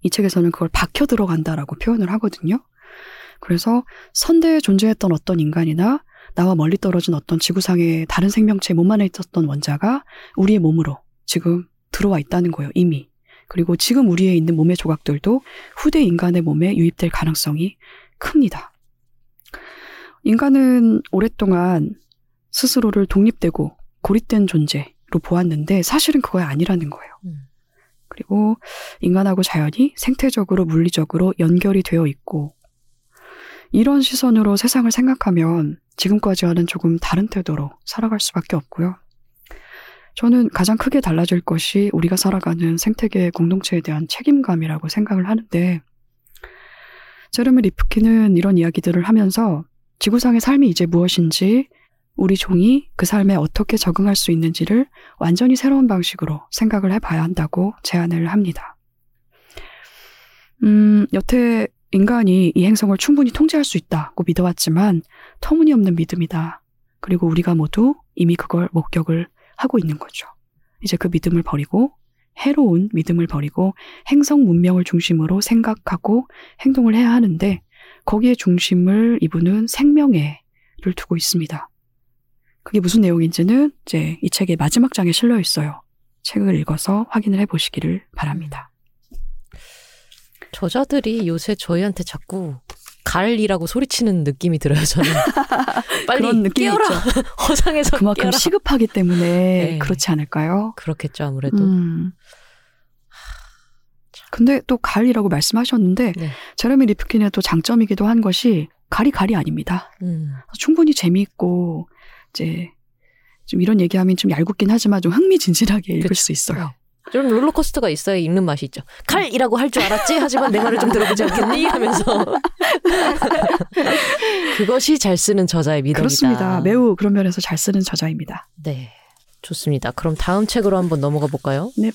이 책에서는 그걸 박혀 들어간다라고 표현을 하거든요. 그래서 선대에 존재했던 어떤 인간이나 나와 멀리 떨어진 어떤 지구상의 다른 생명체 몸 안에 있었던 원자가 우리의 몸으로 지금 들어와 있다는 거예요, 이미. 그리고 지금 우리에 있는 몸의 조각들도 후대 인간의 몸에 유입될 가능성이 큽니다. 인간은 오랫동안 스스로를 독립되고 고립된 존재로 보았는데 사실은 그거 아니라는 거예요. 음. 그리고 인간하고 자연이 생태적으로 물리적으로 연결이 되어 있고 이런 시선으로 세상을 생각하면 지금까지와는 조금 다른 태도로 살아갈 수밖에 없고요. 저는 가장 크게 달라질 것이 우리가 살아가는 생태계 공동체에 대한 책임감이라고 생각을 하는데, 제르미 리프키는 이런 이야기들을 하면서 지구상의 삶이 이제 무엇인지, 우리 종이 그 삶에 어떻게 적응할 수 있는지를 완전히 새로운 방식으로 생각을 해봐야 한다고 제안을 합니다. 음, 여태 인간이 이 행성을 충분히 통제할 수 있다고 믿어왔지만 터무니없는 믿음이다. 그리고 우리가 모두 이미 그걸 목격을 하고 있는 거죠. 이제 그 믿음을 버리고 해로운 믿음을 버리고 행성 문명을 중심으로 생각하고 행동을 해야 하는데 거기에 중심을 이분은 생명애를 두고 있습니다. 그게 무슨 내용인지는 이제 이 책의 마지막 장에 실려 있어요. 책을 읽어서 확인을 해 보시기를 바랍니다. 저자들이 요새 저희한테 자꾸 갈이라고 소리치는 느낌이 들어요, 저는. 빨리 그런 느낌이 깨어라! 있죠. 허상에서 그만큼 깨어라! 시급하기 때문에 네. 그렇지 않을까요? 그렇겠죠, 아무래도. 음. 근데 또 갈이라고 말씀하셨는데 네. 제레미 리프킨의 또 장점이기도 한 것이 갈이 갈이 아닙니다. 음. 충분히 재미있고 이제 좀 이런 얘기하면 좀 얄궂긴 하지만 좀 흥미진진하게 읽을 그쵸. 수 있어요. 좀 롤러코스터가 있어야 읽는 맛이 있죠. 칼이라고 할 줄 알았지? 하지만 내 말을 좀 들어보지 않겠니? 하면서. 그것이 잘 쓰는 저자의 미덕이다. 그렇습니다. 매우 그런 면에서 잘 쓰는 저자입니다. 네. 좋습니다. 그럼 다음 책으로 한번 넘어가 볼까요? 네.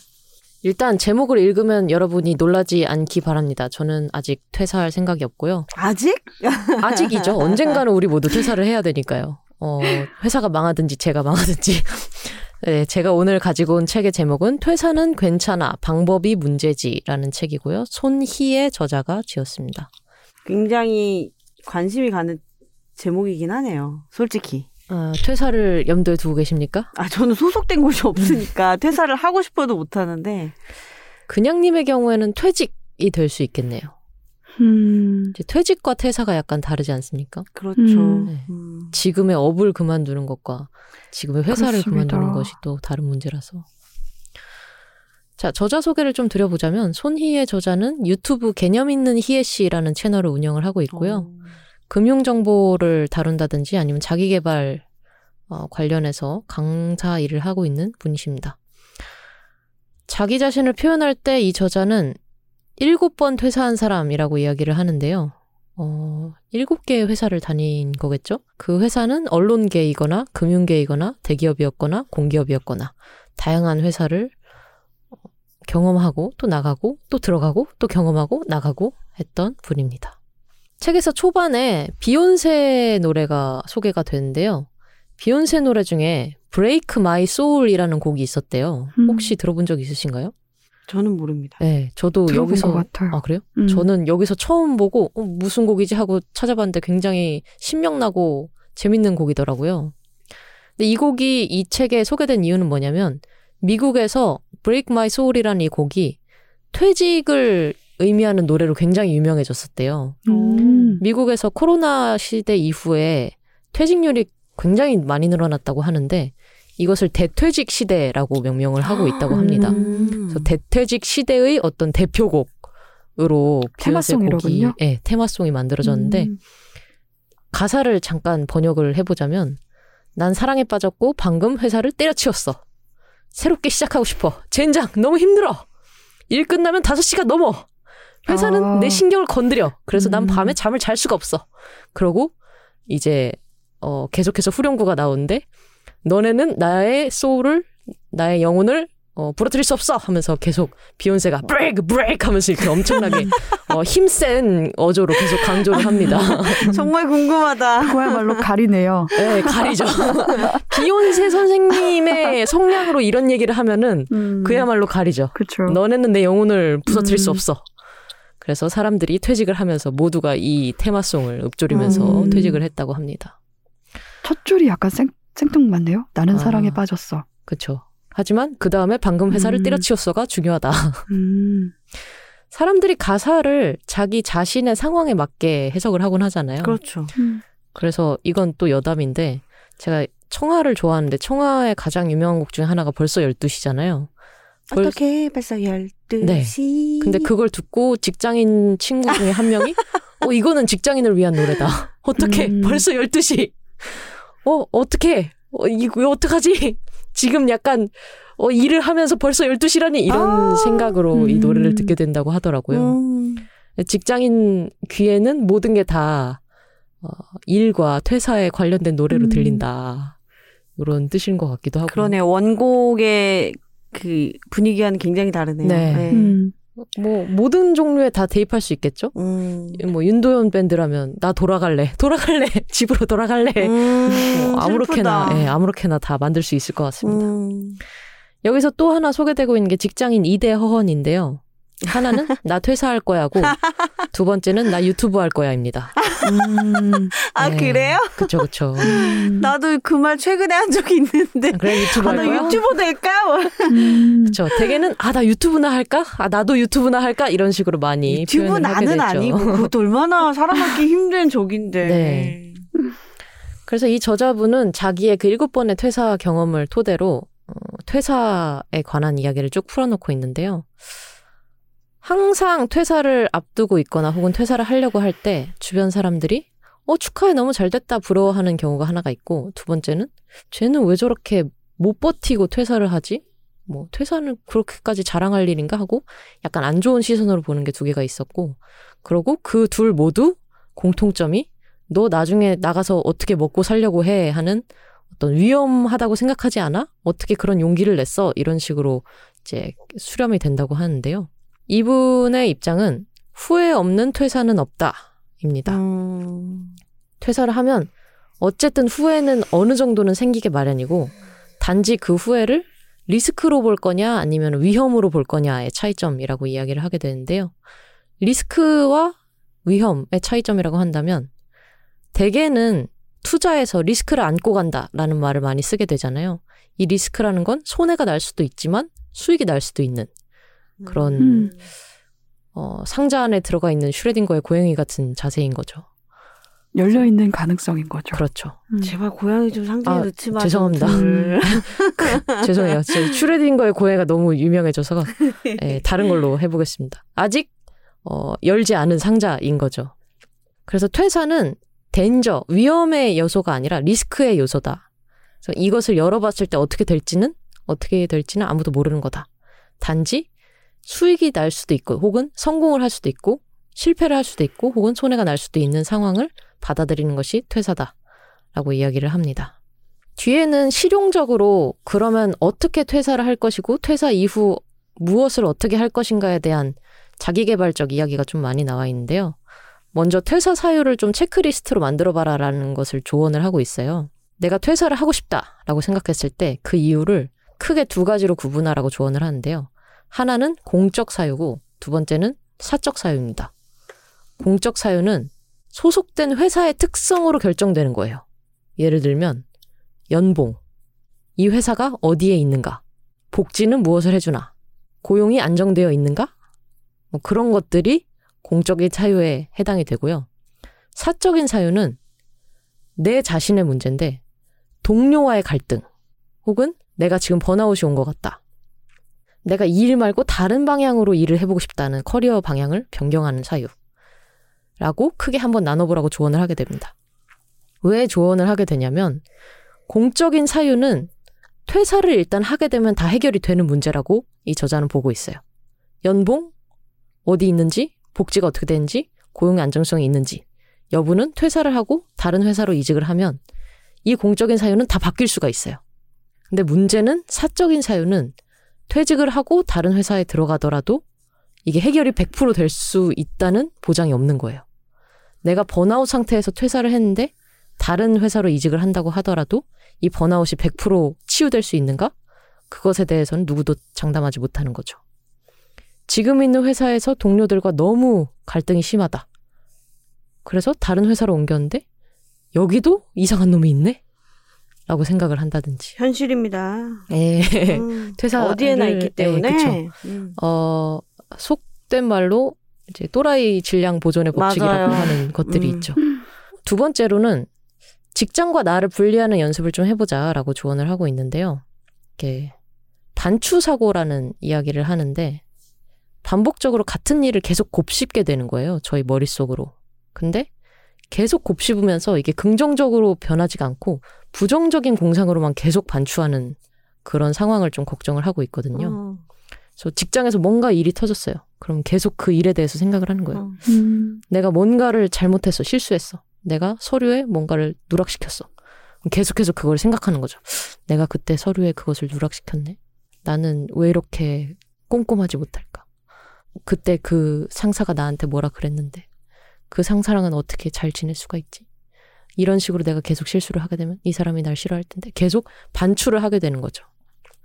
일단 제목을 읽으면 여러분이 놀라지 않기 바랍니다. 저는 아직 퇴사할 생각이 없고요. 아직? 아직이죠. 언젠가는 우리 모두 퇴사를 해야 되니까요. 어, 회사가 망하든지 제가 망하든지. 네, 제가 오늘 가지고 온 책의 제목은 퇴사는 괜찮아. 방법이 문제지라는 책이고요. 손희의 저자가 지었습니다. 굉장히 관심이 가는 제목이긴 하네요. 솔직히. 아, 퇴사를 염두에 두고 계십니까? 아, 저는 소속된 곳이 없으니까 퇴사를 하고 싶어도 못 하는데. 그냥님의 경우에는 퇴직이 될 수 있겠네요. 음, 이제 퇴직과 퇴사가 약간 다르지 않습니까? 그렇죠. 음. 네. 음. 지금의 업을 그만두는 것과 지금의 회사를 그렇습니다. 그만두는 것이 또 다른 문제라서. 자, 저자 소개를 좀 드려보자면, 손희의 저자는 유튜브 개념 있는 희애 씨라는 채널을 운영을 하고 있고요. 어. 금융 정보를 다룬다든지 아니면 자기 개발 어, 관련해서 강사 일을 하고 있는 분이십니다. 자기 자신을 표현할 때 이 저자는 일곱 번 퇴사한 사람이라고 이야기를 하는데요. 어, 일곱 개의 회사를 다닌 거겠죠? 그 회사는 언론계이거나 금융계이거나 대기업이었거나 공기업이었거나 다양한 회사를 어, 경험하고 또 나가고 또 들어가고 또 경험하고 나가고 했던 분입니다. 책에서 초반에 비욘세 노래가 소개가 되는데요. 비욘세 노래 중에 Break My Soul이라는 곡이 있었대요. 음. 혹시 들어본 적 있으신가요? 저는 모릅니다. 네, 저도 여기서 것 같아요. 아 그래요? 음. 저는 여기서 처음 보고 어, 무슨 곡이지 하고 찾아봤는데 굉장히 신명나고 재밌는 곡이더라고요. 근데 이 곡이 이 책에 소개된 이유는 뭐냐면 미국에서 Break My Soul이라는 이 곡이 퇴직을 의미하는 노래로 굉장히 유명해졌었대요. 음. 미국에서 코로나 시대 이후에 퇴직률이 굉장히 많이 늘어났다고 하는데 이것을 대퇴직 시대라고 명명을 하고 있다고 합니다. 음. 그래서 대퇴직 시대의 어떤 대표곡으로 테마송이로군요. 곡이 예, 테마송이 만들어졌는데 음. 가사를 잠깐 번역을 해보자면 난 사랑에 빠졌고 방금 회사를 때려치웠어. 새롭게 시작하고 싶어. 젠장 너무 힘들어. 일 끝나면 5시가 넘어. 회사는 아. 내 신경을 건드려. 그래서 난 음. 밤에 잠을 잘 수가 없어. 그러고 이제 어 계속해서 후렴구가 나오는데 너네는 나의 소울을 나의 영혼을 어, 부러뜨릴 수 없어 하면서 계속 비욘세가 브레이크 브레이크 하면서 이렇게 엄청나게 어, 힘센 어조로 계속 강조를 합니다. 정말 궁금하다. 그야말로 가리네요. 네, 가리죠. 비욘세 선생님의 성량으로 이런 얘기를 하면은 음, 그야말로 가리죠. 그쵸. 너네는 내 영혼을 부서뜨릴 수 음. 없어. 그래서 사람들이 퇴직을 하면서 모두가 이 테마송을 읊조리면서 음. 퇴직을 했다고 합니다. 첫 줄이 약간 생, 생뚱맞네요. 나는 아. 사랑에 빠졌어. 그렇죠. 하지만 그 다음에 방금 회사를 음. 때려치웠어가 중요하다. 음, 사람들이 가사를 자기 자신의 상황에 맞게 해석을 하곤 하잖아요. 그렇죠. 음. 그래서 이건 또 여담인데 제가 청하를 좋아하는데 청하의 가장 유명한 곡 중에 하나가 벌써 12시잖아요. 벌- 어떻게 벌써 12시. 네. 근데 그걸 듣고 직장인 친구 중에 한 명이 어 이거는 직장인을 위한 노래다. 어떻게 음. 벌써 12시. 어 어떻게 어 이거 어떡하지? 지금 약간 어 일을 하면서 벌써 12시라니 이런 아. 생각으로 이 음. 노래를 듣게 된다고 하더라고요. 음. 직장인 귀에는 모든 게 다 어, 일과 퇴사에 관련된 노래로 음. 들린다. 이런 뜻인 것 같기도 하고. 그러네. 원곡의 그 분위기와는 굉장히 다르네요. 네. 음. 뭐 모든 종류에 다 대입할 수 있겠죠? 음. 뭐 윤도현 밴드라면 나 돌아갈래, 돌아갈래, 집으로 돌아갈래. 음, 뭐 아무렇게나. 예, 아무렇게나 다 만들 수 있을 것 같습니다. 음. 여기서 또 하나 소개되고 있는 게 직장인 이대 허헌인데요. 하나는 나 퇴사할 거야고, 두 번째는 나 유튜브 할 거야입니다. 음. 아, 네. 그래요? 그쵸, 그쵸. 음. 나도 그 말 최근에 한 적이 있는데. 그래 유튜브 아, 할나 거야? 유튜버 될까? 음. 그쵸. 대개는 아 나 유튜브나 할까? 아 나도 유튜브나 할까? 이런 식으로 많이 유튜브 나는. 아니고 그것도 얼마나 사람하기 힘든 적인데. 네. 그래서 이 저자분은 자기의 그 일곱 번의 퇴사 경험을 토대로 어, 퇴사에 관한 이야기를 쭉 풀어놓고 있는데요. 항상 퇴사를 앞두고 있거나 혹은 퇴사를 하려고 할 때 주변 사람들이 어 축하해 너무 잘 됐다 부러워하는 경우가 하나가 있고 두 번째는 쟤는 왜 저렇게 못 버티고 퇴사를 하지? 뭐 퇴사는 그렇게까지 자랑할 일인가 하고 약간 안 좋은 시선으로 보는 게 두 개가 있었고 그러고 그 둘 모두 공통점이 너 나중에 나가서 어떻게 먹고 살려고 해 하는 어떤 위험하다고 생각하지 않아? 어떻게 그런 용기를 냈어? 이런 식으로 이제 수렴이 된다고 하는데요. 이분의 입장은 후회 없는 퇴사는 없다 입니다. 음. 퇴사를 하면 어쨌든 후회는 어느 정도는 생기게 마련이고 단지 그 후회를 리스크로 볼 거냐 아니면 위험으로 볼 거냐의 차이점이라고 이야기를 하게 되는데요. 리스크와 위험의 차이점이라고 한다면 대개는 투자에서 리스크를 안고 간다라는 말을 많이 쓰게 되잖아요. 이 리스크라는 건 손해가 날 수도 있지만 수익이 날 수도 있는 그런 음. 어, 상자 안에 들어가 있는 슈레딩거의 고양이 같은 자세인 거죠. 열려 있는 가능성인 거죠. 그렇죠. 음. 제발 고양이 좀 상자에 아, 넣지 마. 죄송합니다. 좀. 죄송해요. 제 슈레딩거의 고양이가 너무 유명해져서 예, 다른 걸로 해보겠습니다. 아직 어, 열지 않은 상자인 거죠. 그래서 퇴사는 덴저, 위험의 요소가 아니라 리스크의 요소다. 그래서 이것을 열어봤을 때 어떻게 될지는 어떻게 될지는 아무도 모르는 거다. 단지 수익이 날 수도 있고 혹은 성공을 할 수도 있고 실패를 할 수도 있고 혹은 손해가 날 수도 있는 상황을 받아들이는 것이 퇴사다라고 이야기를 합니다. 뒤에는 실용적으로 그러면 어떻게 퇴사를 할 것이고 퇴사 이후 무엇을 어떻게 할 것인가에 대한 자기개발적 이야기가 좀 많이 나와 있는데요. 먼저 퇴사 사유를 좀 체크리스트로 만들어봐라 라는 것을 조언을 하고 있어요. 내가 퇴사를 하고 싶다라고 생각했을 때 그 이유를 크게 두 가지로 구분하라고 조언을 하는데요. 하나는 공적 사유고 두 번째는 사적 사유입니다. 공적 사유는 소속된 회사의 특성으로 결정되는 거예요. 예를 들면 연봉, 이 회사가 어디에 있는가, 복지는 무엇을 해주나, 고용이 안정되어 있는가, 뭐 그런 것들이 공적인 사유에 해당이 되고요. 사적인 사유는 내 자신의 문제인데 동료와의 갈등 혹은 내가 지금 번아웃이 온 것 같다. 내가 이 일 말고 다른 방향으로 일을 해보고 싶다는 커리어 방향을 변경하는 사유. 라고 크게 한번 나눠보라고 조언을 하게 됩니다. 왜 조언을 하게 되냐면 공적인 사유는 퇴사를 일단 하게 되면 다 해결이 되는 문제라고 이 저자는 보고 있어요. 연봉, 어디 있는지, 복지가 어떻게 되는지, 고용의 안정성이 있는지, 여부는 퇴사를 하고 다른 회사로 이직을 하면 이 공적인 사유는 다 바뀔 수가 있어요. 근데 문제는 사적인 사유는 퇴직을 하고 다른 회사에 들어가더라도 이게 해결이 100%될 수 있다는 보장이 없는 거예요. 내가 번아웃 상태에서 퇴사를 했는데 다른 회사로 이직을 한다고 하더라도 이 번아웃이 100% 치유될 수 있는가? 그것에 대해서는 누구도 장담하지 못하는 거죠. 지금 있는 회사에서 동료들과 너무 갈등이 심하다. 그래서 다른 회사로 옮겼는데 여기도 이상한 놈이 있네? 라고 생각을 한다든지. 현실입니다. 예. 음, 퇴사를- 어디에나 있기 예, 때문에. 그쵸. 음. 어, 속된 말로 이제 또라이 질량 보존의 법칙이라고 맞아요. 하는 것들이 음. 있죠. 두 번째로는 직장과 나를 분리하는 연습을 좀 해보자라고 조언을 하고 있는데요. 이게 반추 사고라는 이야기를 하는데 반복적으로 같은 일을 계속 곱씹게 되는 거예요. 저희 머릿속으로. 근데 계속 곱씹으면서 이게 긍정적으로 변하지가 않고 부정적인 공상으로만 계속 반추하는 그런 상황을 좀 걱정을 하고 있거든요. 어, 그래서 직장에서 뭔가 일이 터졌어요. 그럼 계속 그 일에 대해서 생각을 하는 거예요. 어. 음, 내가 뭔가를 잘못했어. 실수했어. 내가 서류에 뭔가를 누락시켰어. 계속해서 그걸 생각하는 거죠. 내가 그때 서류에 그것을 누락시켰네. 나는 왜 이렇게 꼼꼼하지 못할까? 그때 그 상사가 나한테 뭐라 그랬는데 그 상사랑은 어떻게 잘 지낼 수가 있지? 이런 식으로 내가 계속 실수를 하게 되면 이 사람이 날 싫어할 텐데 계속 반추를 하게 되는 거죠.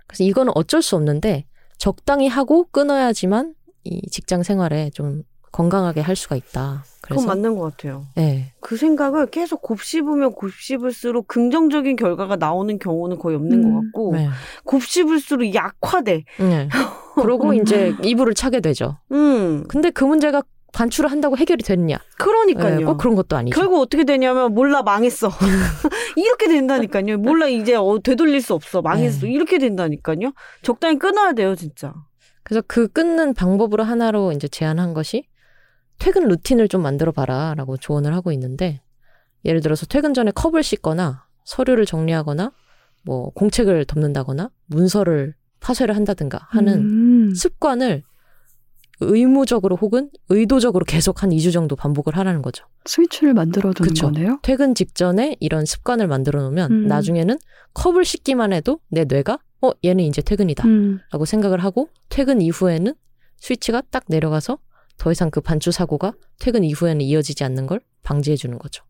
그래서 이거는 어쩔 수 없는데 적당히 하고 끊어야지만 이 직장 생활에 좀 건강하게 할 수가 있다. 그래서 그건 맞는 것 같아요. 네, 그 생각을 계속 곱씹으면 곱씹을수록 긍정적인 결과가 나오는 경우는 거의 없는 음, 것 같고 네. 곱씹을수록 약화돼. 네. 그러고 이제 이불을 차게 되죠. 음, 근데 그 문제가 반추를 한다고 해결이 됐냐? 그러니까요. 네, 꼭 그런 것도 아니죠. 결국 어떻게 되냐면 몰라 망했어. 이렇게 된다니까요. 몰라 이제 어, 되돌릴 수 없어. 망했어. 네. 이렇게 된다니까요. 적당히 끊어야 돼요, 진짜. 그래서 그 끊는 방법으로 하나로 이제 제안한 것이 퇴근 루틴을 좀 만들어 봐라라고 조언을 하고 있는데 예를 들어서 퇴근 전에 컵을 씻거나 서류를 정리하거나 뭐 공책을 덮는다거나 문서를 파쇄를 한다든가 하는 음, 습관을 의무적으로 혹은 의도적으로 계속 한 2주 정도 반복을 하라는 거죠. 스위치를 만들어 두는. 거네요. 퇴근 직전에 이런 습관을 만들어 놓으면 음. 나중에는 컵을 씻기만 해도 내 뇌가 어 얘는 이제 퇴근이다 음, 라고 생각을 하고 퇴근 이후에는 스위치가 딱 내려가서 더 이상 그 반추 사고가 퇴근 이후에는 이어지지 않는 걸 방지해 주는 거죠.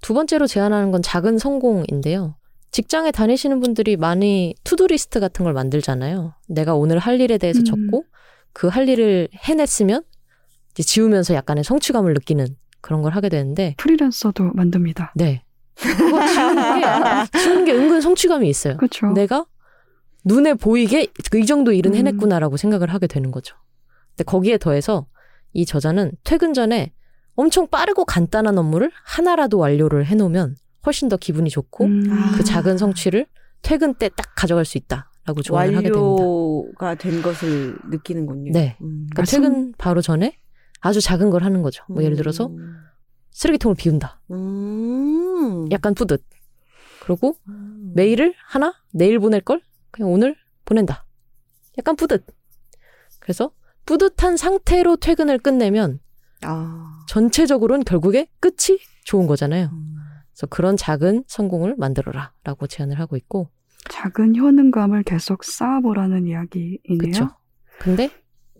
두 번째로 제안하는 건 작은 성공인데요. 직장에 다니시는 분들이 많이 to-do list 같은 걸 만들잖아요. 내가 오늘 할 일에 대해서 음. 적고 그 할 일을 해냈으면 이제 지우면서 약간의 성취감을 느끼는 그런 걸 하게 되는데 프리랜서도 만듭니다. 네. 그거 지우는 게, 지우는 게 은근 성취감이 있어요. 그렇죠. 내가 눈에 보이게 이 정도 일은 음. 해냈구나라고 생각을 하게 되는 거죠. 근데 거기에 더해서 이 저자는 퇴근 전에 엄청 빠르고 간단한 업무를 하나라도 완료를 해놓으면 훨씬 더 기분이 좋고 음, 아. 그 작은 성취를 퇴근 때 딱 가져갈 수 있다 라고 조언을 하게 됩니다. 완료가 된 것을 느끼는군요. 네. 음. 그러니까 퇴근 바로 전에 아주 작은 걸 하는 거죠. 뭐 예를 들어서 쓰레기통을 비운다. 음. 약간 뿌듯. 그리고 음. 메일을 하나 내일 보낼 걸 그냥 오늘 보낸다. 약간 뿌듯. 그래서 뿌듯한 상태로 퇴근을 끝내면 아. 전체적으로는 결국에 끝이 좋은 거잖아요. 음. 그래서 그런 작은 성공을 만들어라 라고 제안을 하고 있고 작은 효능감을 계속 쌓아보라는 이야기이네요. 그렇죠. 근데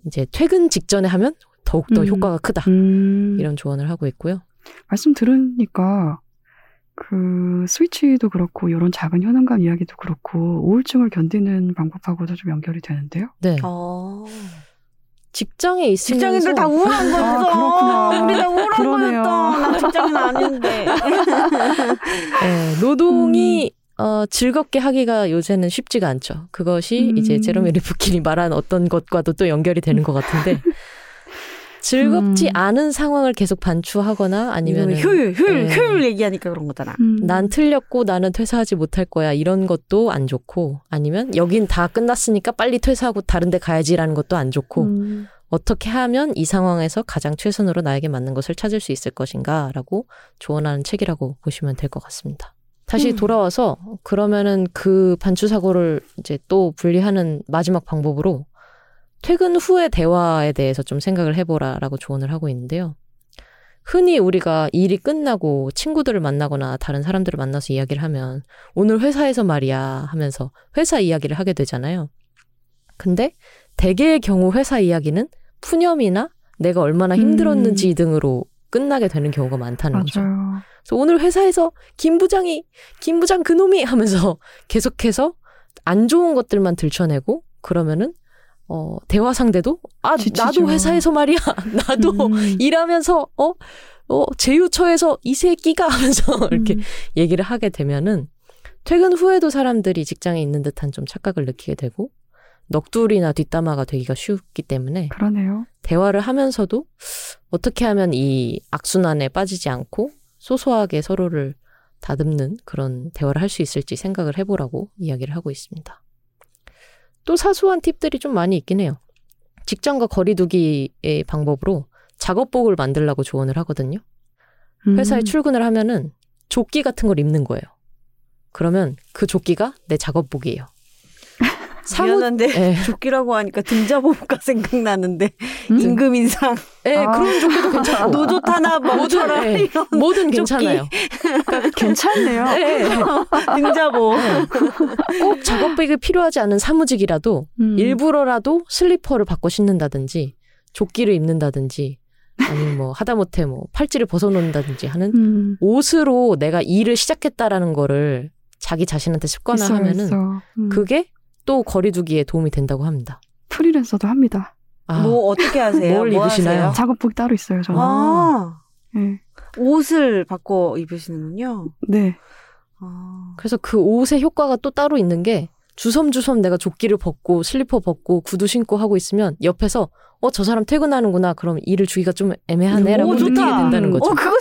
이제 퇴근 직전에 하면 더욱 더 음. 효과가 크다. 음, 이런 조언을 하고 있고요. 말씀 들으니까 그 스위치도 그렇고 이런 작은 효능감 이야기도 그렇고 우울증을 견디는 방법하고도 좀 연결이 되는데요. 네. 어. 직장에 있으면서 직장인들 다 우울한 거였어. 아, 그렇구나. 우리 다 우울한. 거였다. 나 직장인 아닌데. 네, 노동이 음. 어, 즐겁게 하기가 요새는 쉽지가 않죠. 그것이 음. 이제 제로미 리프킨이 말한 어떤 것과도 또 연결이 되는 것 같은데 즐겁지 음. 않은 상황을 계속 반추하거나 아니면 효율, 효율, 네. 효율 얘기하니까 그런 거잖아. 음, 난 틀렸고 나는 퇴사하지 못할 거야 이런 것도 안 좋고 아니면 여긴 다 끝났으니까 빨리 퇴사하고 다른 데 가야지라는 것도 안 좋고 음, 어떻게 하면 이 상황에서 가장 최선으로 나에게 맞는 것을 찾을 수 있을 것인가라고 조언하는 책이라고 보시면 될 것 같습니다. 다시 음. 돌아와서 그러면은 그 반추 사고를 이제 또 분리하는 마지막 방법으로 퇴근 후의 대화에 대해서 좀 생각을 해보라라고 조언을 하고 있는데요. 흔히 우리가 일이 끝나고 친구들을 만나거나 다른 사람들을 만나서 이야기를 하면 오늘 회사에서 말이야 하면서 회사 이야기를 하게 되잖아요. 근데 대개의 경우 회사 이야기는 푸념이나 내가 얼마나 힘들었는지 등으로 끝나게 되는 경우가 많다는 거죠. 맞아요. 그래서 오늘 회사에서 김 부장이 김 부장 그놈이 하면서 계속해서 안 좋은 것들만 들춰내고 그러면은 어 대화 상대도 아 지치죠. 나도 회사에서 말이야 나도 음. 일하면서 어, 어 제휴처에서 이 새끼가 하면서 이렇게 음. 얘기를 하게 되면은 퇴근 후에도 사람들이 직장에 있는 듯한 좀 착각을 느끼게 되고 넋두리나 뒷담화가 되기가 쉽기 때문에 그러네요. 대화를 하면서도 어떻게 하면 이 악순환에 빠지지 않고 소소하게 서로를 다듬는 그런 대화를 할 수 있을지 생각을 해보라고 이야기를 하고 있습니다. 또 사소한 팁들이 좀 많이 있긴 해요. 직장과 거리두기의 방법으로 작업복을 만들라고 조언을 하거든요. 회사에 음. 출근을 하면은 조끼 같은 걸 입는 거예요. 그러면 그 조끼가 내 작업복이에요. 사무 미안한데 예. 조끼라고 하니까 등자보가 생각나는데 음? 임금 인상 예, 아. 그런 조끼도 괜찮고 노조 탄압 뭐든, 예, 이런 뭐든. 괜찮아요. 괜찮네요. 예, 예. 등자보 꼭 작업백이 필요하지 않은 사무직이라도 음. 일부러라도 슬리퍼를 바꿔 신는다든지 조끼를 입는다든지 아니면 뭐 하다못해 뭐 팔찌를 벗어놓는다든지 하는 음. 옷으로 내가 일을 시작했다라는 거를 자기 자신한테 습관화하면은. 음. 그게 또 거리두기에 도움이 된다고 합니다. 프리랜서도 합니다. 아, 뭐 어떻게 하세요? 뭘 뭐 입으시나요? 하세요? 작업복이 따로 있어요, 저는. 아 네. 옷을 바꿔 입으시는군요. 네. 아. 그래서 그 옷의 효과가 또 따로 있는 게 주섬주섬 내가 조끼를 벗고 슬리퍼 벗고 구두 신고 하고 있으면 옆에서 어 저 사람 퇴근하는구나 그럼 일을 주기가 좀 애매하네라고 오, 느끼게. 된다는 거죠. 어 그거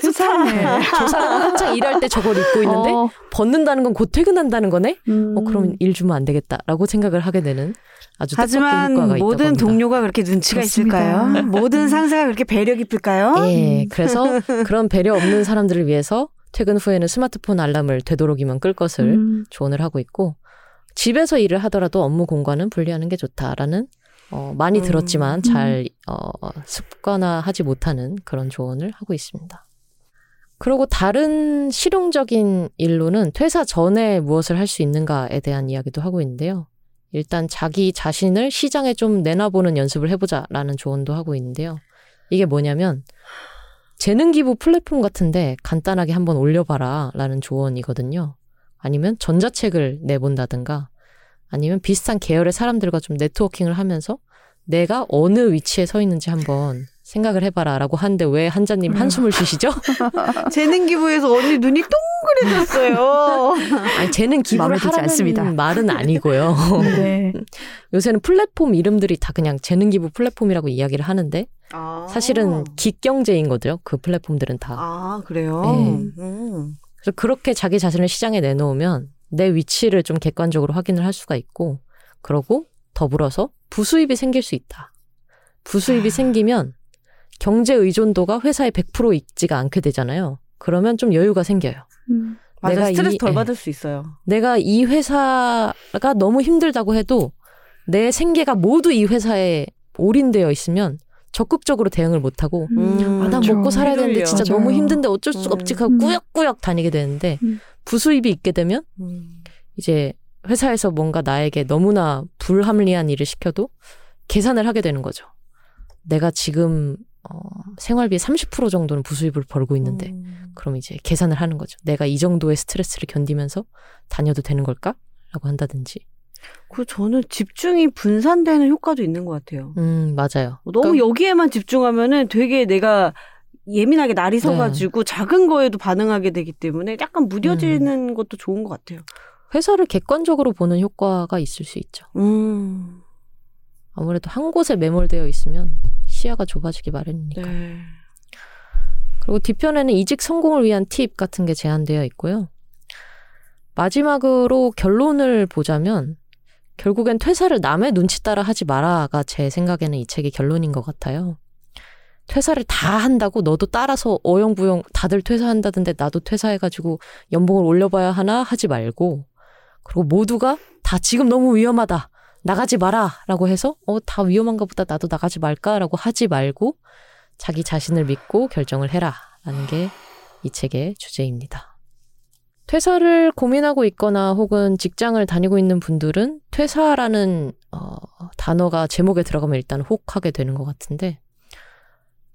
세상에. 저 사람은 한창 일할 때 저걸 입고 있는데 어, 벗는다는 건 곧 퇴근한다는 거네. 음. 어 그럼 일 주면 안 되겠다라고 생각을 하게 되는 아주 하지만 뜻깊은 효과가 있다고 모든 합니다. 동료가 그렇게 눈치가 좋습니다. 있을까요? 모든 상사가 그렇게 배려 깊을까요? 예, 음. 그래서 그런 배려 없는 사람들을 위해서 퇴근 후에는 스마트폰 알람을 되도록이면 끌 것을 음. 조언을 하고 있고 집에서 일을 하더라도 업무 공간은 분리하는 게 좋다라는 어, 많이 음. 들었지만 잘 어, 습관화하지 못하는 그런 조언을 하고 있습니다. 그리고 다른 실용적인 일로는 퇴사 전에 무엇을 할 수 있는가에 대한 이야기도 하고 있는데요. 일단 자기 자신을 시장에 좀 내놔보는 연습을 해보자라는 조언도 하고 있는데요. 이게 뭐냐면 재능 기부 플랫폼 같은데 간단하게 한번 올려봐라라는 조언이거든요. 아니면 전자책을 내본다든가 아니면 비슷한 계열의 사람들과 좀 네트워킹을 하면서 내가 어느 위치에 서 있는지 한번 생각을 해봐라라고 하는데 왜 한자님 한숨을 쉬시죠? 재능 기부에서 언니 눈이 동그래졌어요. 아니 재능 기부를 하라는 않습니다. 말은 아니고요. 네. 요새는 플랫폼 이름들이 다 그냥 재능 기부 플랫폼이라고 이야기를 하는데 아. 사실은 기경제인 거죠. 그 플랫폼들은 다. 아 그래요. 네. 음. 그래서 그렇게 자기 자신을 시장에 내놓으면 내 위치를 좀 객관적으로 확인을 할 수가 있고, 그러고 더불어서 부수입이 생길 수 있다. 부수입이 생기면 경제 의존도가 회사에 100% 있지가 않게 되잖아요. 그러면 좀 여유가 생겨요. 음. 맞아 내가 스트레스 이- 덜 예. 받을 수 있어요. 내가 이 회사가 너무 힘들다고 해도 내 생계가 모두 이 회사에 올인되어 있으면 적극적으로 대응을 못하고 음, 아, 나 그렇죠. 먹고 살아야 되는데 진짜 맞아요. 너무 힘든데 어쩔 수가 음. 없지 하고 음. 꾸역꾸역 다니게 되는데 음. 부수입이 있게 되면 음. 이제 회사에서 뭔가 나에게 너무나 불합리한 일을 시켜도 계산을 하게 되는 거죠. 내가 지금 어, 생활비 30% 정도는 부수입을 벌고 있는데 음. 그럼 이제 계산을 하는 거죠. 내가 이 정도의 스트레스를 견디면서 다녀도 되는 걸까? 라고 한다든지. 그 저는 집중이 분산되는 효과도 있는 것 같아요. 음, 맞아요. 너무 그러니까 여기에만 집중하면은 되게 내가 예민하게 날이 네. 서가지고 작은 거에도 반응하게 되기 때문에 약간 무뎌지는 음. 것도 좋은 것 같아요. 회사를 객관적으로 보는 효과가 있을 수 있죠. 음. 아무래도 한 곳에 매몰되어 있으면 시야가 좁아지기 마련이니까. 네. 그리고 뒤편에는 이직 성공을 위한 팁 같은 게 제한되어 있고요. 마지막으로 결론을 보자면 결국엔 퇴사를 남의 눈치 따라 하지 마라가 제 생각에는 이 책의 결론인 것 같아요. 퇴사를 다 한다고 너도 따라서 어영부영 다들 퇴사한다던데 나도 퇴사해가지고 연봉을 올려봐야 하나 하지 말고 그리고 모두가 다 지금 너무 위험하다. 나가지 마라 라고 해서 어 다 위험한가 보다 나도 나가지 말까 라고 하지 말고 자기 자신을 믿고 결정을 해라 라는 게 이 책의 주제입니다. 퇴사를 고민하고 있거나 혹은 직장을 다니고 있는 분들은 퇴사라는 어, 단어가 제목에 들어가면 일단 혹하게 되는 것 같은데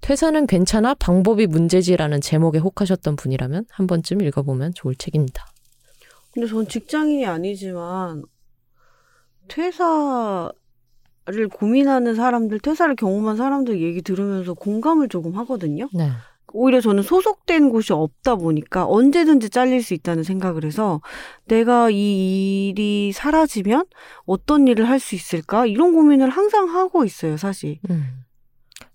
퇴사는 괜찮아 방법이 문제지라는 제목에 혹하셨던 분이라면 한 번쯤 읽어보면 좋을 책입니다. 근데 전 직장인이 아니지만 퇴사를 고민하는 사람들, 퇴사를 경험한 사람들 얘기 들으면서 공감을 조금 하거든요. 네. 오히려 저는 소속된 곳이 없다 보니까 언제든지 잘릴 수 있다는 생각을 해서 내가 이 일이 사라지면 어떤 일을 할 수 있을까? 이런 고민을 항상 하고 있어요, 사실. 음.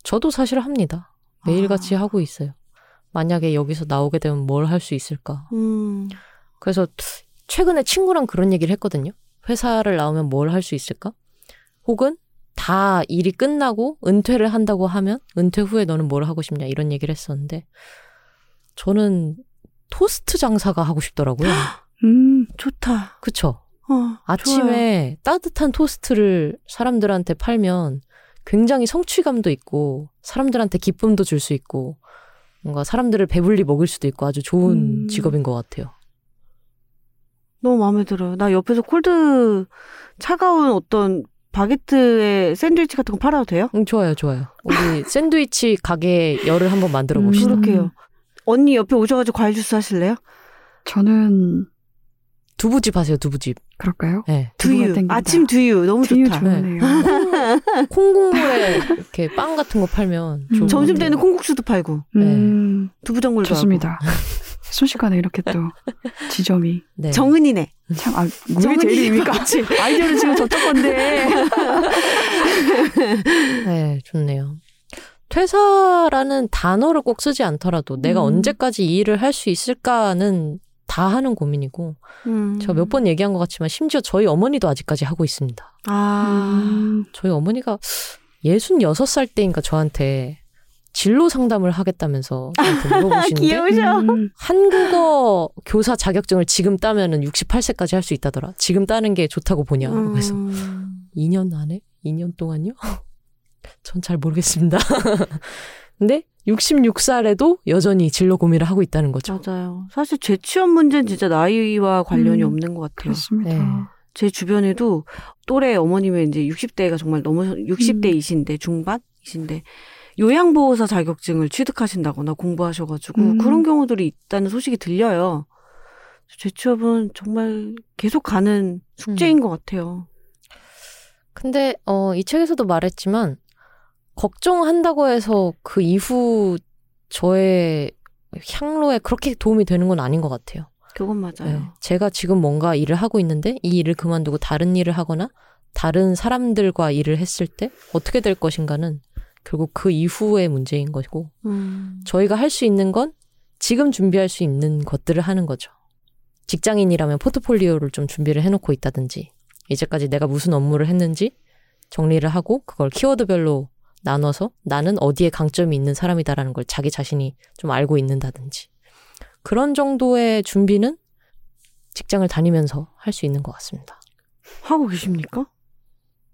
저도 사실 합니다. 매일같이 아. 하고 있어요. 만약에 여기서 나오게 되면 뭘 할 수 있을까? 음, 그래서 최근에 친구랑 그런 얘기를 했거든요. 회사를 나오면 뭘 할 수 있을까? 혹은 다 일이 끝나고 은퇴를 한다고 하면 은퇴 후에 너는 뭘 하고 싶냐 이런 얘기를 했었는데 저는 토스트 장사가 하고 싶더라고요. 음, 좋다. 그쵸? 어, 아침에 따뜻한 토스트를 사람들한테 팔면 굉장히 성취감도 있고 사람들한테 기쁨도 줄 수 있고 뭔가 사람들을 배불리 먹일 수도 있고 아주 좋은 음. 직업인 것 같아요. 너무 마음에 들어요. 나 옆에서 cold 차가운 어떤 바게트에 샌드위치 같은 거 팔아도 돼요? 응, 좋아요, 좋아요. 우리 샌드위치 가게 열을 한번 만들어 봅시다. 음. 그렇게요. 언니 옆에 오셔가지고 과일 주스 하실래요? 저는 두부집 하세요, 두부집. 그럴까요? 네. 두유. 아침 두유. 너무 두유 좋다. 좋네요. 콩국물에 이렇게 빵 같은 거 팔면 좋을 음. 것 점심 같아요. 때는 콩국수도 팔고 음, 두부전골도 좋습니다. 순식간에 이렇게 또 지점이 네. 정은이네. 참, 아, 우리 정은이 제일 입니까? 아이디어는 지금 저쪽 건데. 네, 좋네요. 퇴사라는 단어를 꼭 쓰지 않더라도 내가 음. 언제까지 이 일을 할 수 있을까는 다 하는 고민이고 음. 제가 몇 번 얘기한 것 같지만 심지어 저희 어머니도 아직까지 하고 있습니다. 아. 음, 저희 어머니가 66살 때인가 저한테 진로 상담을 하겠다면서 물어보시는데 귀여우셔. 음, 한국어 교사 자격증을 지금 따면은 68세까지 할 수 있다더라. 지금 따는 게 좋다고 보냐. 그래서 음. 2년 안에? 2년 동안요? 전 잘 모르겠습니다. 근데 66살에도 여전히 진로 고민을 하고 있다는 거죠. 맞아요. 사실 재취업 문제는 진짜 나이와 관련이 음, 없는 것 같아요. 그렇습니다. 네. 제 주변에도 또래 어머님의 이제 60대가 정말 너무 60대이신데 중반이신데 요양보호사 자격증을 취득하신다거나 공부하셔가지고 음. 그런 경우들이 있다는 소식이 들려요. 재취업은 정말 계속 가는 숙제인 것 같아요. 근데 어, 이 책에서도 말했지만 걱정한다고 해서 그 이후 저의 향로에 그렇게 도움이 되는 건 아닌 것 같아요. 그건 맞아요. 네. 제가 지금 뭔가 일을 하고 있는데 이 일을 그만두고 다른 일을 하거나 다른 사람들과 일을 했을 때 어떻게 될 것인가는 결국 그 이후의 문제인 것이고 음. 저희가 할 수 있는 건 지금 준비할 수 있는 것들을 하는 거죠. 직장인이라면 포트폴리오를 좀 준비를 해놓고 있다든지 이제까지 내가 무슨 업무를 했는지 정리를 하고 그걸 키워드별로 나눠서 나는 어디에 강점이 있는 사람이다라는 걸 자기 자신이 좀 알고 있는다든지 그런 정도의 준비는 직장을 다니면서 할 수 있는 것 같습니다. 하고 계십니까?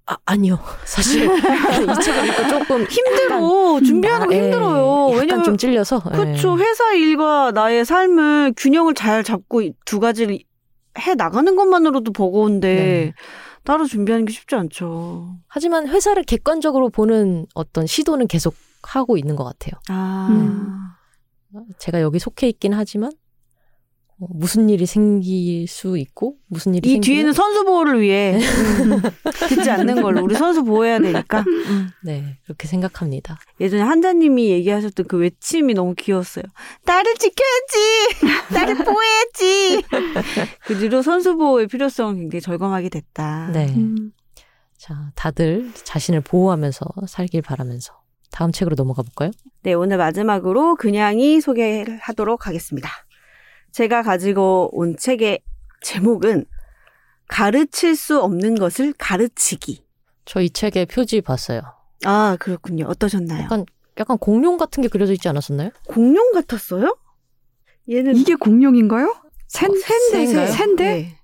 아, 아니요. 사실 이 책을 읽고 조금 힘들어. 준비하는 거 아, 예. 힘들어요. 약간 왜냐면 좀 찔려서. 예. 그렇죠. 회사 일과 나의 삶을 균형을 잘 잡고 이두 가지를 해 나가는 것만으로도 버거운데 네. 따로 준비하는 게 쉽지 않죠. 하지만 회사를 객관적으로 보는 어떤 시도는 계속 하고 있는 것 같아요. 아. 음. 제가 여기 속해 있긴 하지만 어, 무슨 일이 생길 수 있고 무슨 일이 이 생기면 뒤에는 선수 보호를 위해 음, 듣지 않는 걸로 우리 선수 보호해야 되니까. 음. 네 그렇게 생각합니다. 예전에 한자님이 얘기하셨던 그 외침이 너무 귀여웠어요. 나를 지켜야지. 나를 보호해야지. 그 뒤로 선수 보호의 필요성을 굉장히 절감하게 됐다. 네. 음, 자 다들 자신을 보호하면서 살길 바라면서 다음 책으로 넘어가 볼까요? 네, 오늘 마지막으로 그냥이 소개를 하도록 하겠습니다. 제가 가지고 온 책의 제목은 가르칠 수 없는 것을 가르치기. 저 이 책의 표지 봤어요. 아, 그렇군요. 어떠셨나요? 약간 약간 공룡 같은 게 그려져 있지 않았었나요? 공룡 같았어요? 얘는 이게 공룡인가요? 샌, 샌데, 샌가요? 샌데? 네.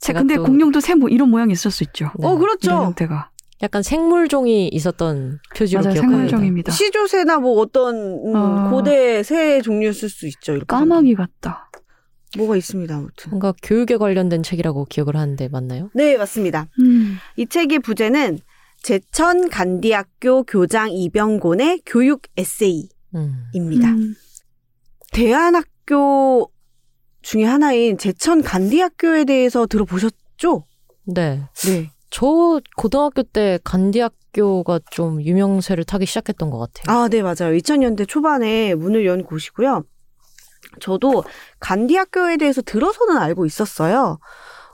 제가 근데 또 공룡도 새 뭐 이런 모양이 있을 수 있죠. 네. 어, 이런 그렇죠. 형태가. 약간 생물종이 있었던 표지로 맞아요. 기억합니다. 생물종입니다. 시조새나 뭐 어떤 음, 아. 고대 새 종류였을 수 있죠. 이렇게 까마귀 같다. 뭐가 있습니다. 아무튼. 뭔가 교육에 관련된 책이라고 기억을 하는데 맞나요? 네, 맞습니다. 음. 이 책의 부제는 제천 간디학교 교장 이병곤의 교육 에세이입니다. 음. 음. 대안학교 중에 하나인 제천 간디학교에 대해서 들어보셨죠? 네. 네. 저 고등학교 때 간디학교가 좀 유명세를 타기 시작했던 것 같아요. 아, 네, 맞아요. 2000년대 초반에 문을 연 곳이고요. 저도 간디학교에 대해서 들어서는 알고 있었어요.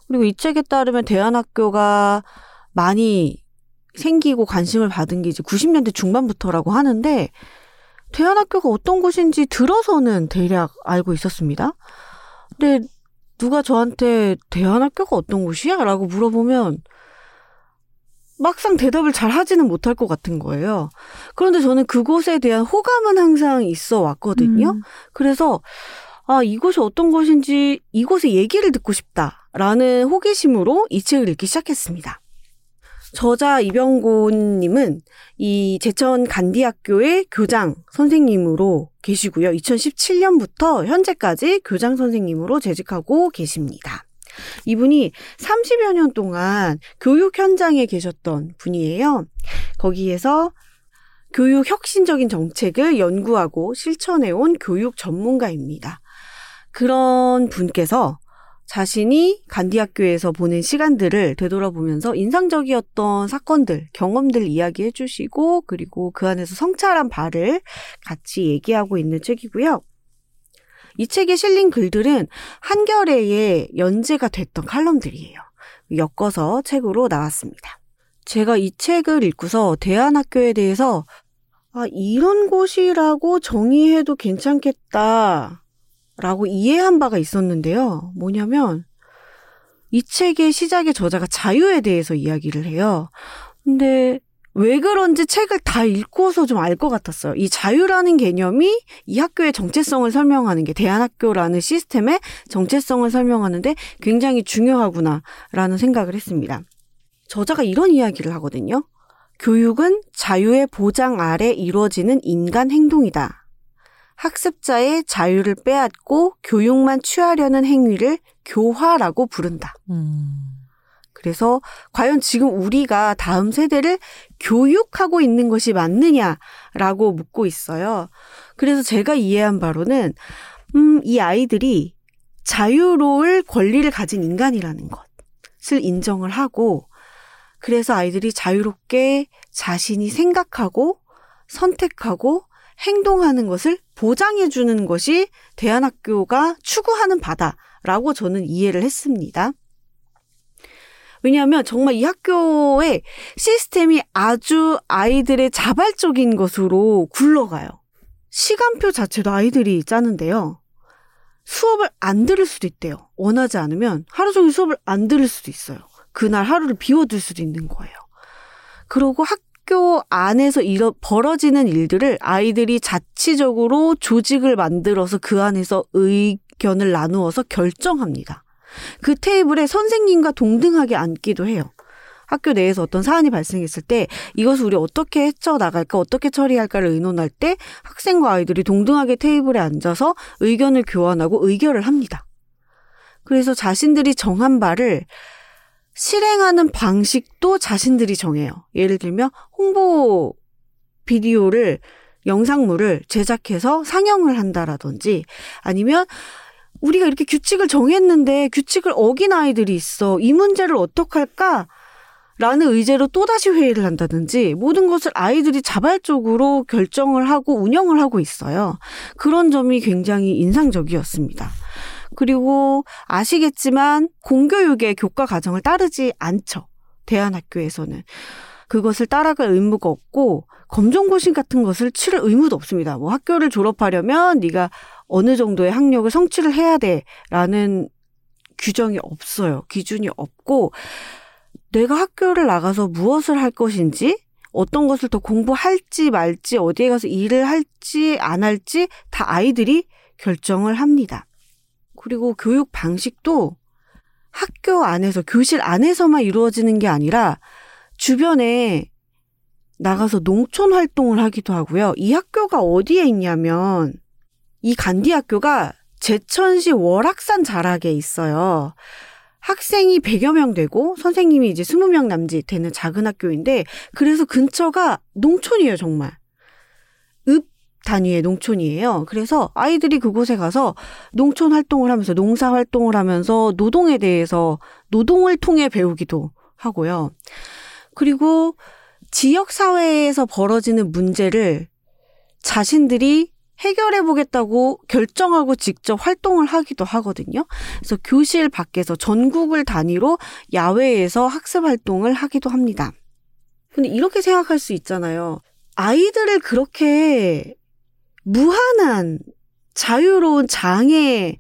그리고 이 책에 따르면 대안학교가 많이 생기고 관심을 받은 게 이제 90년대 중반부터라고 하는데 대안학교가 어떤 곳인지 들어서는 대략 알고 있었습니다. 근데 누가 저한테 대안학교가 어떤 곳이야? 라고 물어보면 막상 대답을 잘 하지는 못할 것 같은 거예요. 그런데 저는 그곳에 대한 호감은 항상 있어 왔거든요. 음. 그래서 아, 이곳이 어떤 곳인지 이곳의 얘기를 듣고 싶다라는 호기심으로 이 책을 읽기 시작했습니다. 저자 이병곤님은 이 제천 간디학교의 교장 선생님으로 계시고요. 2017년부터 현재까지 교장 선생님으로 재직하고 계십니다. 이분이 30여 년 동안 교육 현장에 계셨던 분이에요. 거기에서 교육 혁신적인 정책을 연구하고 실천해온 교육 전문가입니다. 그런 분께서 자신이 간디학교에서 보낸 시간들을 되돌아보면서 인상적이었던 사건들, 경험들 이야기해 주시고, 그리고 그 안에서 성찰한 바를 같이 얘기하고 있는 책이고요. 이 책에 실린 글들은 한겨레에 연재가 됐던 칼럼들이에요. 엮어서 책으로 나왔습니다. 제가 이 책을 읽고서 대안학교에 대해서 아, 이런 곳이라고 정의해도 괜찮겠다. 라고 이해한 바가 있었는데요. 뭐냐면, 이 책의 시작의 저자가 자유에 대해서 이야기를 해요. 근데 왜 그런지 책을 다 읽고서 좀 알 것 같았어요. 이 자유라는 개념이 이 학교의 정체성을 설명하는 게 대안학교라는 시스템의 정체성을 설명하는데 굉장히 중요하구나라는 생각을 했습니다. 저자가 이런 이야기를 하거든요. 교육은 자유의 보장 아래 이루어지는 인간 행동이다. 학습자의 자유를 빼앗고 교육만 취하려는 행위를 교화라고 부른다. 음. 그래서 과연 지금 우리가 다음 세대를 교육하고 있는 것이 맞느냐라고 묻고 있어요. 그래서 제가 이해한 바로는 음, 이 아이들이 자유로울 권리를 가진 인간이라는 것을 인정을 하고 그래서 아이들이 자유롭게 자신이 생각하고 선택하고 행동하는 것을 보장해 주는 것이 대안학교가 추구하는 바다라고 저는 이해를 했습니다. 왜냐하면 정말 이 학교의 시스템이 아주 아이들의 자발적인 것으로 굴러가요. 시간표 자체도 아이들이 짜는데요. 수업을 안 들을 수도 있대요. 원하지 않으면 하루 종일 수업을 안 들을 수도 있어요. 그날 하루를 비워둘 수도 있는 거예요. 그리고 학교 안에서 일어, 벌어지는 일들을 아이들이 자치적으로 조직을 만들어서 그 안에서 의견을 나누어서 결정합니다. 그 테이블에 선생님과 동등하게 앉기도 해요. 학교 내에서 어떤 사안이 발생했을 때 이것을 우리 어떻게 헤쳐 나갈까, 어떻게 처리할까를 의논할 때 학생과 아이들이 동등하게 테이블에 앉아서 의견을 교환하고 의결을 합니다. 그래서 자신들이 정한 바를 실행하는 방식도 자신들이 정해요. 예를 들면 홍보 비디오를 영상물을 제작해서 상영을 한다라든지 아니면 우리가 이렇게 규칙을 정했는데 규칙을 어긴 아이들이 있어. 이 문제를 어떡할까? 라는 의제로 또다시 회의를 한다든지 모든 것을 아이들이 자발적으로 결정을 하고 운영을 하고 있어요. 그런 점이 굉장히 인상적이었습니다. 그리고 아시겠지만 공교육의 교과 과정을 따르지 않죠. 대안학교에서는. 그것을 따라갈 의무가 없고 검정고시 같은 것을 치를 의무도 없습니다. 뭐 학교를 졸업하려면 네가 어느 정도의 학력을 성취를 해야 돼라는 규정이 없어요. 기준이 없고 내가 학교를 나가서 무엇을 할 것인지 어떤 것을 더 공부할지 말지 어디에 가서 일을 할지 안 할지 다 아이들이 결정을 합니다. 그리고 교육 방식도 학교 안에서, 교실 안에서만 이루어지는 게 아니라 주변에 나가서 농촌 활동을 하기도 하고요. 이 학교가 어디에 있냐면 이 간디 학교가 제천시 월악산 자락에 있어요. 학생이 100여 명 되고 선생님이 이제 20명 남짓 되는 작은 학교인데 그래서 근처가 농촌이에요, 정말. 읍 단위의 농촌이에요. 그래서 아이들이 그곳에 가서 농촌 활동을 하면서 농사 활동을 하면서 노동에 대해서 노동을 통해 배우기도 하고요. 그리고 지역 사회에서 벌어지는 문제를 자신들이 해결해 보겠다고 결정하고 직접 활동을 하기도 하거든요. 그래서 교실 밖에서 전국을 단위로 야외에서 학습 활동을 하기도 합니다. 근데 이렇게 생각할 수 있잖아요. 아이들을 그렇게 무한한 자유로운 장에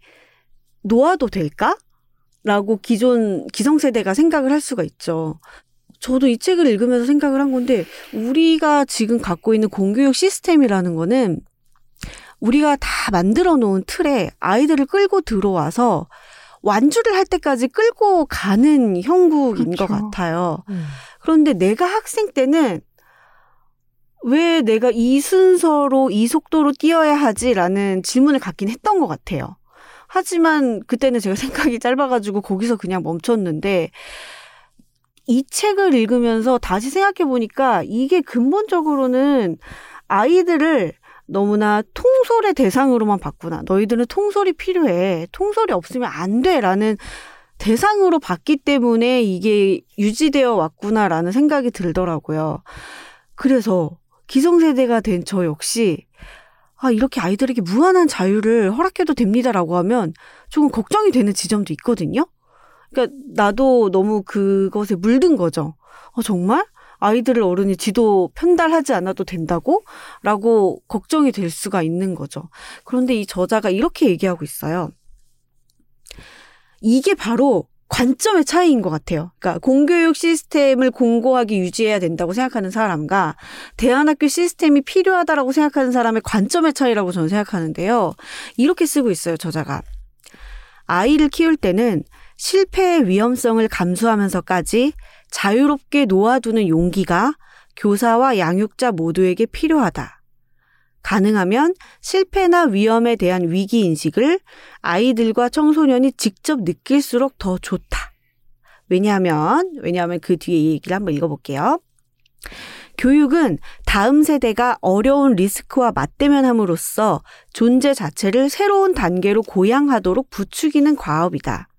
놓아도 될까? 라고 기존 기성세대가 생각을 할 수가 있죠. 저도 이 책을 읽으면서 생각을 한 건데, 우리가 지금 갖고 있는 공교육 시스템이라는 거는 우리가 다 만들어 놓은 틀에 아이들을 끌고 들어와서 완주를 할 때까지 끌고 가는 형국인 그렇죠. 것 같아요. 음. 그런데 내가 학생 때는 왜 내가 이 순서로 이 속도로 뛰어야 하지라는 질문을 갖긴 했던 것 같아요. 하지만 그때는 제가 생각이 짧아가지고 거기서 그냥 멈췄는데 이 책을 읽으면서 다시 생각해 보니까 이게 근본적으로는 아이들을 너무나 통솔의 대상으로만 봤구나. 너희들은 통솔이 필요해. 통솔이 없으면 안 돼. 라는 대상으로 봤기 때문에 이게 유지되어 왔구나라는 생각이 들더라고요. 그래서 기성세대가 된 저 역시 아, 이렇게 아이들에게 무한한 자유를 허락해도 됩니다라고 하면 조금 걱정이 되는 지점도 있거든요. 그러니까 나도 너무 그것에 물든 거죠. 어, 정말? 아이들을 어른이 지도 편달하지 않아도 된다고? 라고 걱정이 될 수가 있는 거죠. 그런데 이 저자가 이렇게 얘기하고 있어요. 이게 바로 관점의 차이인 것 같아요. 그러니까 공교육 시스템을 공고하게 유지해야 된다고 생각하는 사람과 대안학교 시스템이 필요하다라고 생각하는 사람의 관점의 차이라고 저는 생각하는데요. 이렇게 쓰고 있어요, 저자가. 아이를 키울 때는 실패의 위험성을 감수하면서까지 자유롭게 놓아두는 용기가 교사와 양육자 모두에게 필요하다. 가능하면 실패나 위험에 대한 위기 인식을 아이들과 청소년이 직접 느낄수록 더 좋다. 왜냐하면, 왜냐하면 그 뒤에 이 얘기를 한번 읽어볼게요. 교육은 다음 세대가 어려운 리스크와 맞대면함으로써 존재 자체를 새로운 단계로 고양하도록 부추기는 과업이다.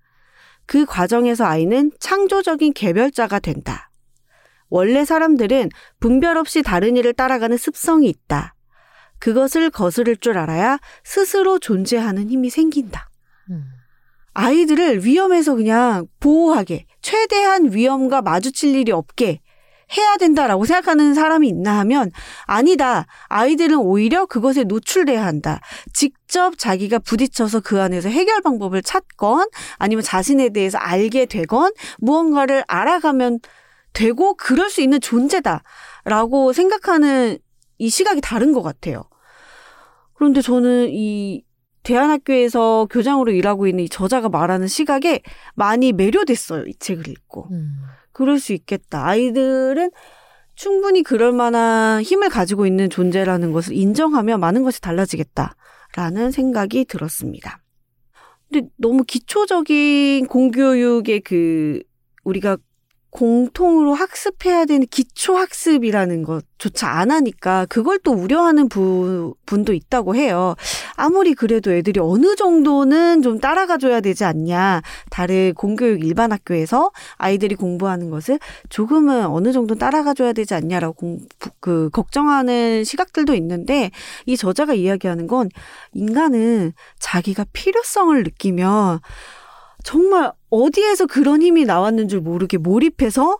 그 과정에서 아이는 창조적인 개별자가 된다. 원래 사람들은 분별 없이 다른 일을 따라가는 습성이 있다. 그것을 거스를 줄 알아야 스스로 존재하는 힘이 생긴다. 음. 아이들을 위험에서 그냥 보호하게, 최대한 위험과 마주칠 일이 없게 해야 된다라고 생각하는 사람이 있나 하면 아니다. 아이들은 오히려 그것에 노출돼야 한다. 직접 자기가 부딪혀서 그 안에서 해결 방법을 찾건 아니면 자신에 대해서 알게 되건 무언가를 알아가면 되고 그럴 수 있는 존재다라고 생각하는 이 시각이 다른 것 같아요. 그런데 저는 이 대안학교에서 교장으로 일하고 있는 이 저자가 말하는 시각에 많이 매료됐어요. 이 책을 읽고. 음. 그럴 수 있겠다. 아이들은 충분히 그럴 만한 힘을 가지고 있는 존재라는 것을 인정하면 많은 것이 달라지겠다라는 생각이 들었습니다. 근데 너무 기초적인 공교육의 그 우리가 공통으로 학습해야 되는 기초 학습이라는 것조차 안 하니까 그걸 또 우려하는 부, 분도 있다고 해요. 아무리 그래도 애들이 어느 정도는 좀 따라가 줘야 되지 않냐. 다른 공교육 일반 학교에서 아이들이 공부하는 것을 조금은 어느 정도 따라가 줘야 되지 않냐라고 공, 그 걱정하는 시각들도 있는데 이 저자가 이야기하는 건 인간은 자기가 필요성을 느끼면 정말 어디에서 그런 힘이 나왔는 줄 모르게 몰입해서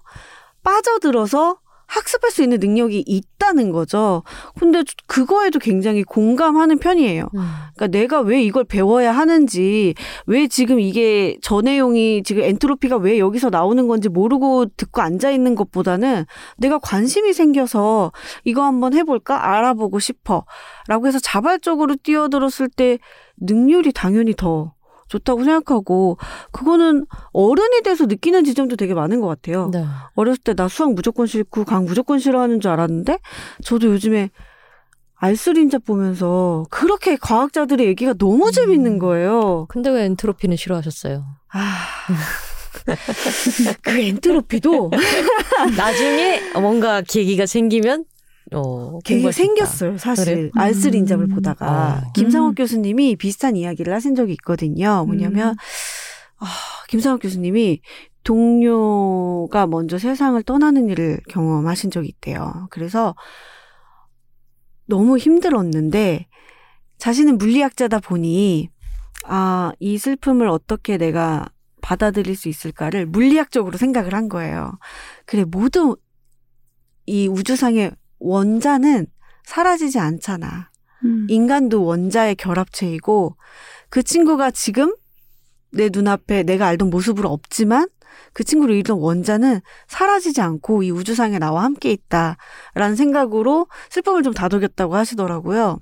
빠져들어서 학습할 수 있는 능력이 있다는 거죠. 근데 그거에도 굉장히 공감하는 편이에요. 음. 그러니까 내가 왜 이걸 배워야 하는지, 왜 지금 이게 저 내용이 지금 엔트로피가 왜 여기서 나오는 건지 모르고 듣고 앉아 있는 것보다는 내가 관심이 생겨서 이거 한번 해볼까? 알아보고 싶어. 라고 해서 자발적으로 뛰어들었을 때 능률이 당연히 더 좋다고 생각하고 그거는 어른이 돼서 느끼는 지점도 되게 많은 것 같아요. 네. 어렸을 때 나 수학 무조건 싫고 강 무조건 싫어하는 줄 알았는데 저도 요즘에 알쓰린자 보면서 그렇게 과학자들의 얘기가 너무 재밌는 거예요. 근데 왜 엔트로피는 싫어하셨어요? 아. 그 엔트로피도 나중에 뭔가 계기가 생기면 어, 있다. 생겼어요, 사실. 그래요? 알쓰린잡을 음. 보다가. 어. 김상욱 음. 교수님이 비슷한 이야기를 하신 적이 있거든요. 뭐냐면, 음. 아, 김상욱 교수님이 동료가 먼저 세상을 떠나는 일을 경험하신 적이 있대요. 그래서 너무 힘들었는데, 자신은 물리학자다 보니, 아, 이 슬픔을 어떻게 내가 받아들일 수 있을까를 물리학적으로 생각을 한 거예요. 그래, 모든 이 우주상의 원자는 사라지지 않잖아. 음. 인간도 원자의 결합체이고 그 친구가 지금 내 눈앞에 내가 알던 모습으로 없지만 그 친구를 잃던 원자는 사라지지 않고 이 우주상에 나와 함께 있다라는 생각으로 슬픔을 좀 다독였다고 하시더라고요.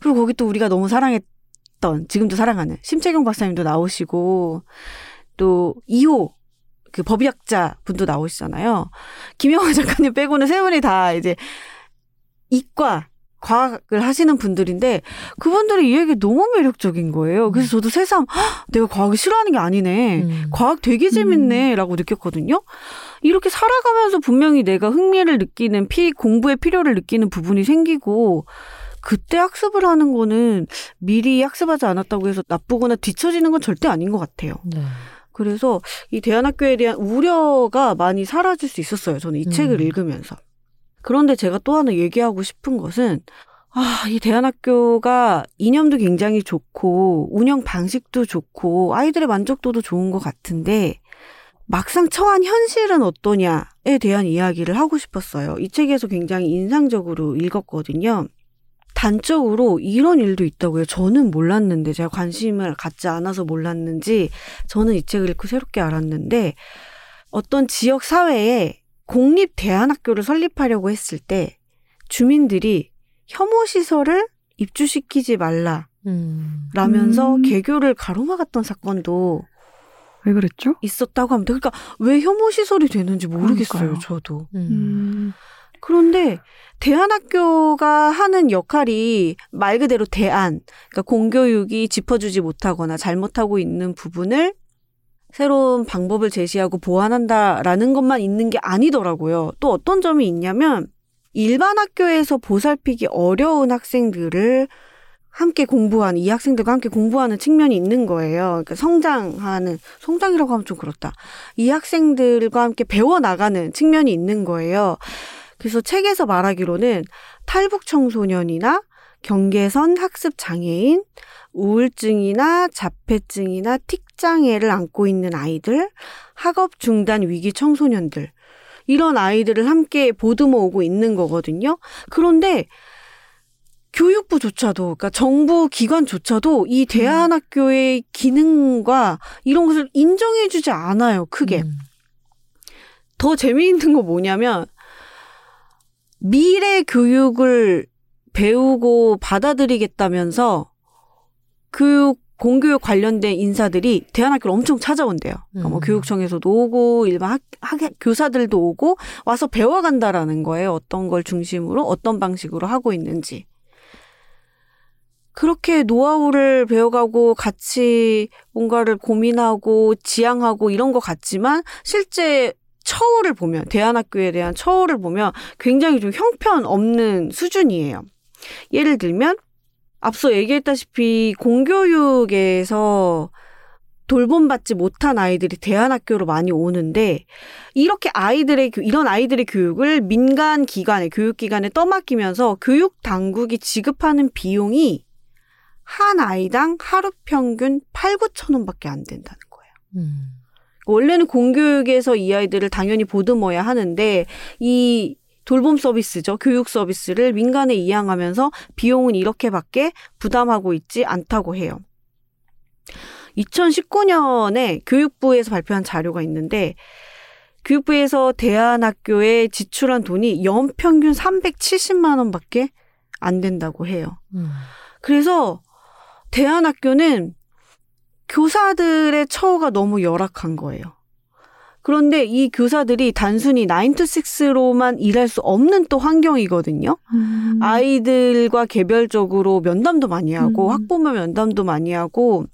그리고 거기 또 우리가 너무 사랑했던 지금도 사랑하는 심채경 박사님도 나오시고 또 2호 그 법의학자 분도 나오시잖아요. 김영화 작가님 빼고는 세 분이 다 이제 이과 과학을 하시는 분들인데 그분들의 이야기 너무 매력적인 거예요. 그래서 저도 새삼 "헉, 내가 과학을 싫어하는 게 아니네. 음. 과학 되게 재밌네라고 느꼈거든요. 이렇게 살아가면서 분명히 내가 흥미를 느끼는 피 공부의 필요를 느끼는 부분이 생기고 그때 학습을 하는 거는 미리 학습하지 않았다고 해서 나쁘거나 뒤처지는 건 절대 아닌 것 같아요. 네. 그래서 이 대안학교에 대한 우려가 많이 사라질 수 있었어요. 저는 이 음. 책을 읽으면서. 그런데 제가 또 하나 얘기하고 싶은 것은 아, 이 대안학교가 이념도 굉장히 좋고 운영 방식도 좋고 아이들의 만족도도 좋은 것 같은데 막상 처한 현실은 어떠냐에 대한 이야기를 하고 싶었어요. 이 책에서 굉장히 인상적으로 읽었거든요. 단적으로 이런 일도 있다고 해요. 저는 몰랐는데 제가 관심을 갖지 않아서 몰랐는지 저는 이 책을 읽고 새롭게 알았는데 어떤 지역 사회에 공립 대안학교를 설립하려고 했을 때 주민들이 혐오 시설을 입주시키지 말라라면서 음. 음. 개교를 가로막았던 사건도 왜 그랬죠? 있었다고 합니다. 그러니까 왜 혐오 시설이 되는지 모르겠어요, 그러니까요. 저도. 음. 음. 그런데 대안학교가 하는 역할이 말 그대로 대안, 그러니까 공교육이 짚어주지 못하거나 잘못하고 있는 부분을 새로운 방법을 제시하고 보완한다라는 것만 있는 게 아니더라고요. 또 어떤 점이 있냐면 일반 학교에서 보살피기 어려운 학생들을 함께 공부하는 이 학생들과 함께 공부하는 측면이 있는 거예요. 그러니까 성장하는 성장이라고 하면 좀 그렇다. 이 학생들과 함께 배워 나가는 측면이 있는 거예요. 그래서 책에서 말하기로는 탈북 청소년이나 경계선 학습 장애인, 우울증이나 자폐증이나 틱 장애를 안고 있는 아이들, 학업 중단 위기 청소년들 이런 아이들을 함께 보듬어 오고 있는 거거든요. 그런데 교육부조차도, 그러니까 정부 기관조차도 이 대안학교의 기능과 이런 것을 인정해주지 않아요, 크게. 음. 더 재미있는 거 뭐냐면 미래 교육을 배우고 받아들이겠다면서 교육 공교육 관련된 인사들이 대안학교를 엄청 찾아온대요. 그러니까 뭐 음. 교육청에서도 오고 일반 학, 학 교사들도 오고 와서 배워간다라는 거예요. 어떤 걸 중심으로 어떤 방식으로 하고 있는지. 그렇게 노하우를 배워가고 같이 뭔가를 고민하고 지향하고 이런 것 같지만 실제 처우를 보면 대안학교에 대한 처우를 보면 굉장히 좀 형편없는 수준이에요. 예를 들면 앞서 얘기했다시피 공교육에서 돌봄받지 못한 아이들이 대안학교로 많이 오는데 이렇게 아이들의 교- 이런 아이들의 교육을 민간 기관에 교육기관에 떠맡기면서 교육 당국이 지급하는 비용이 한 아이당 하루 평균 8, 9천 원밖에 안 된다는 거예요. 음. 원래는 공교육에서 이 아이들을 당연히 보듬어야 하는데 이 돌봄 서비스죠. 교육 서비스를 민간에 이양하면서 비용은 이렇게밖에 부담하고 있지 않다고 해요. 2019년에 교육부에서 발표한 자료가 있는데 교육부에서 대안학교에 지출한 돈이 연평균 370만 원밖에 안 된다고 해요. 음. 그래서 대안학교는 교사들의 처우가 너무 열악한 거예요. 그런데 이 교사들이 단순히 9to6로만 일할 수 없는 또 환경이거든요. 음. 아이들과 개별적으로 면담도 많이 하고 음. 학부모 면담도 많이 하고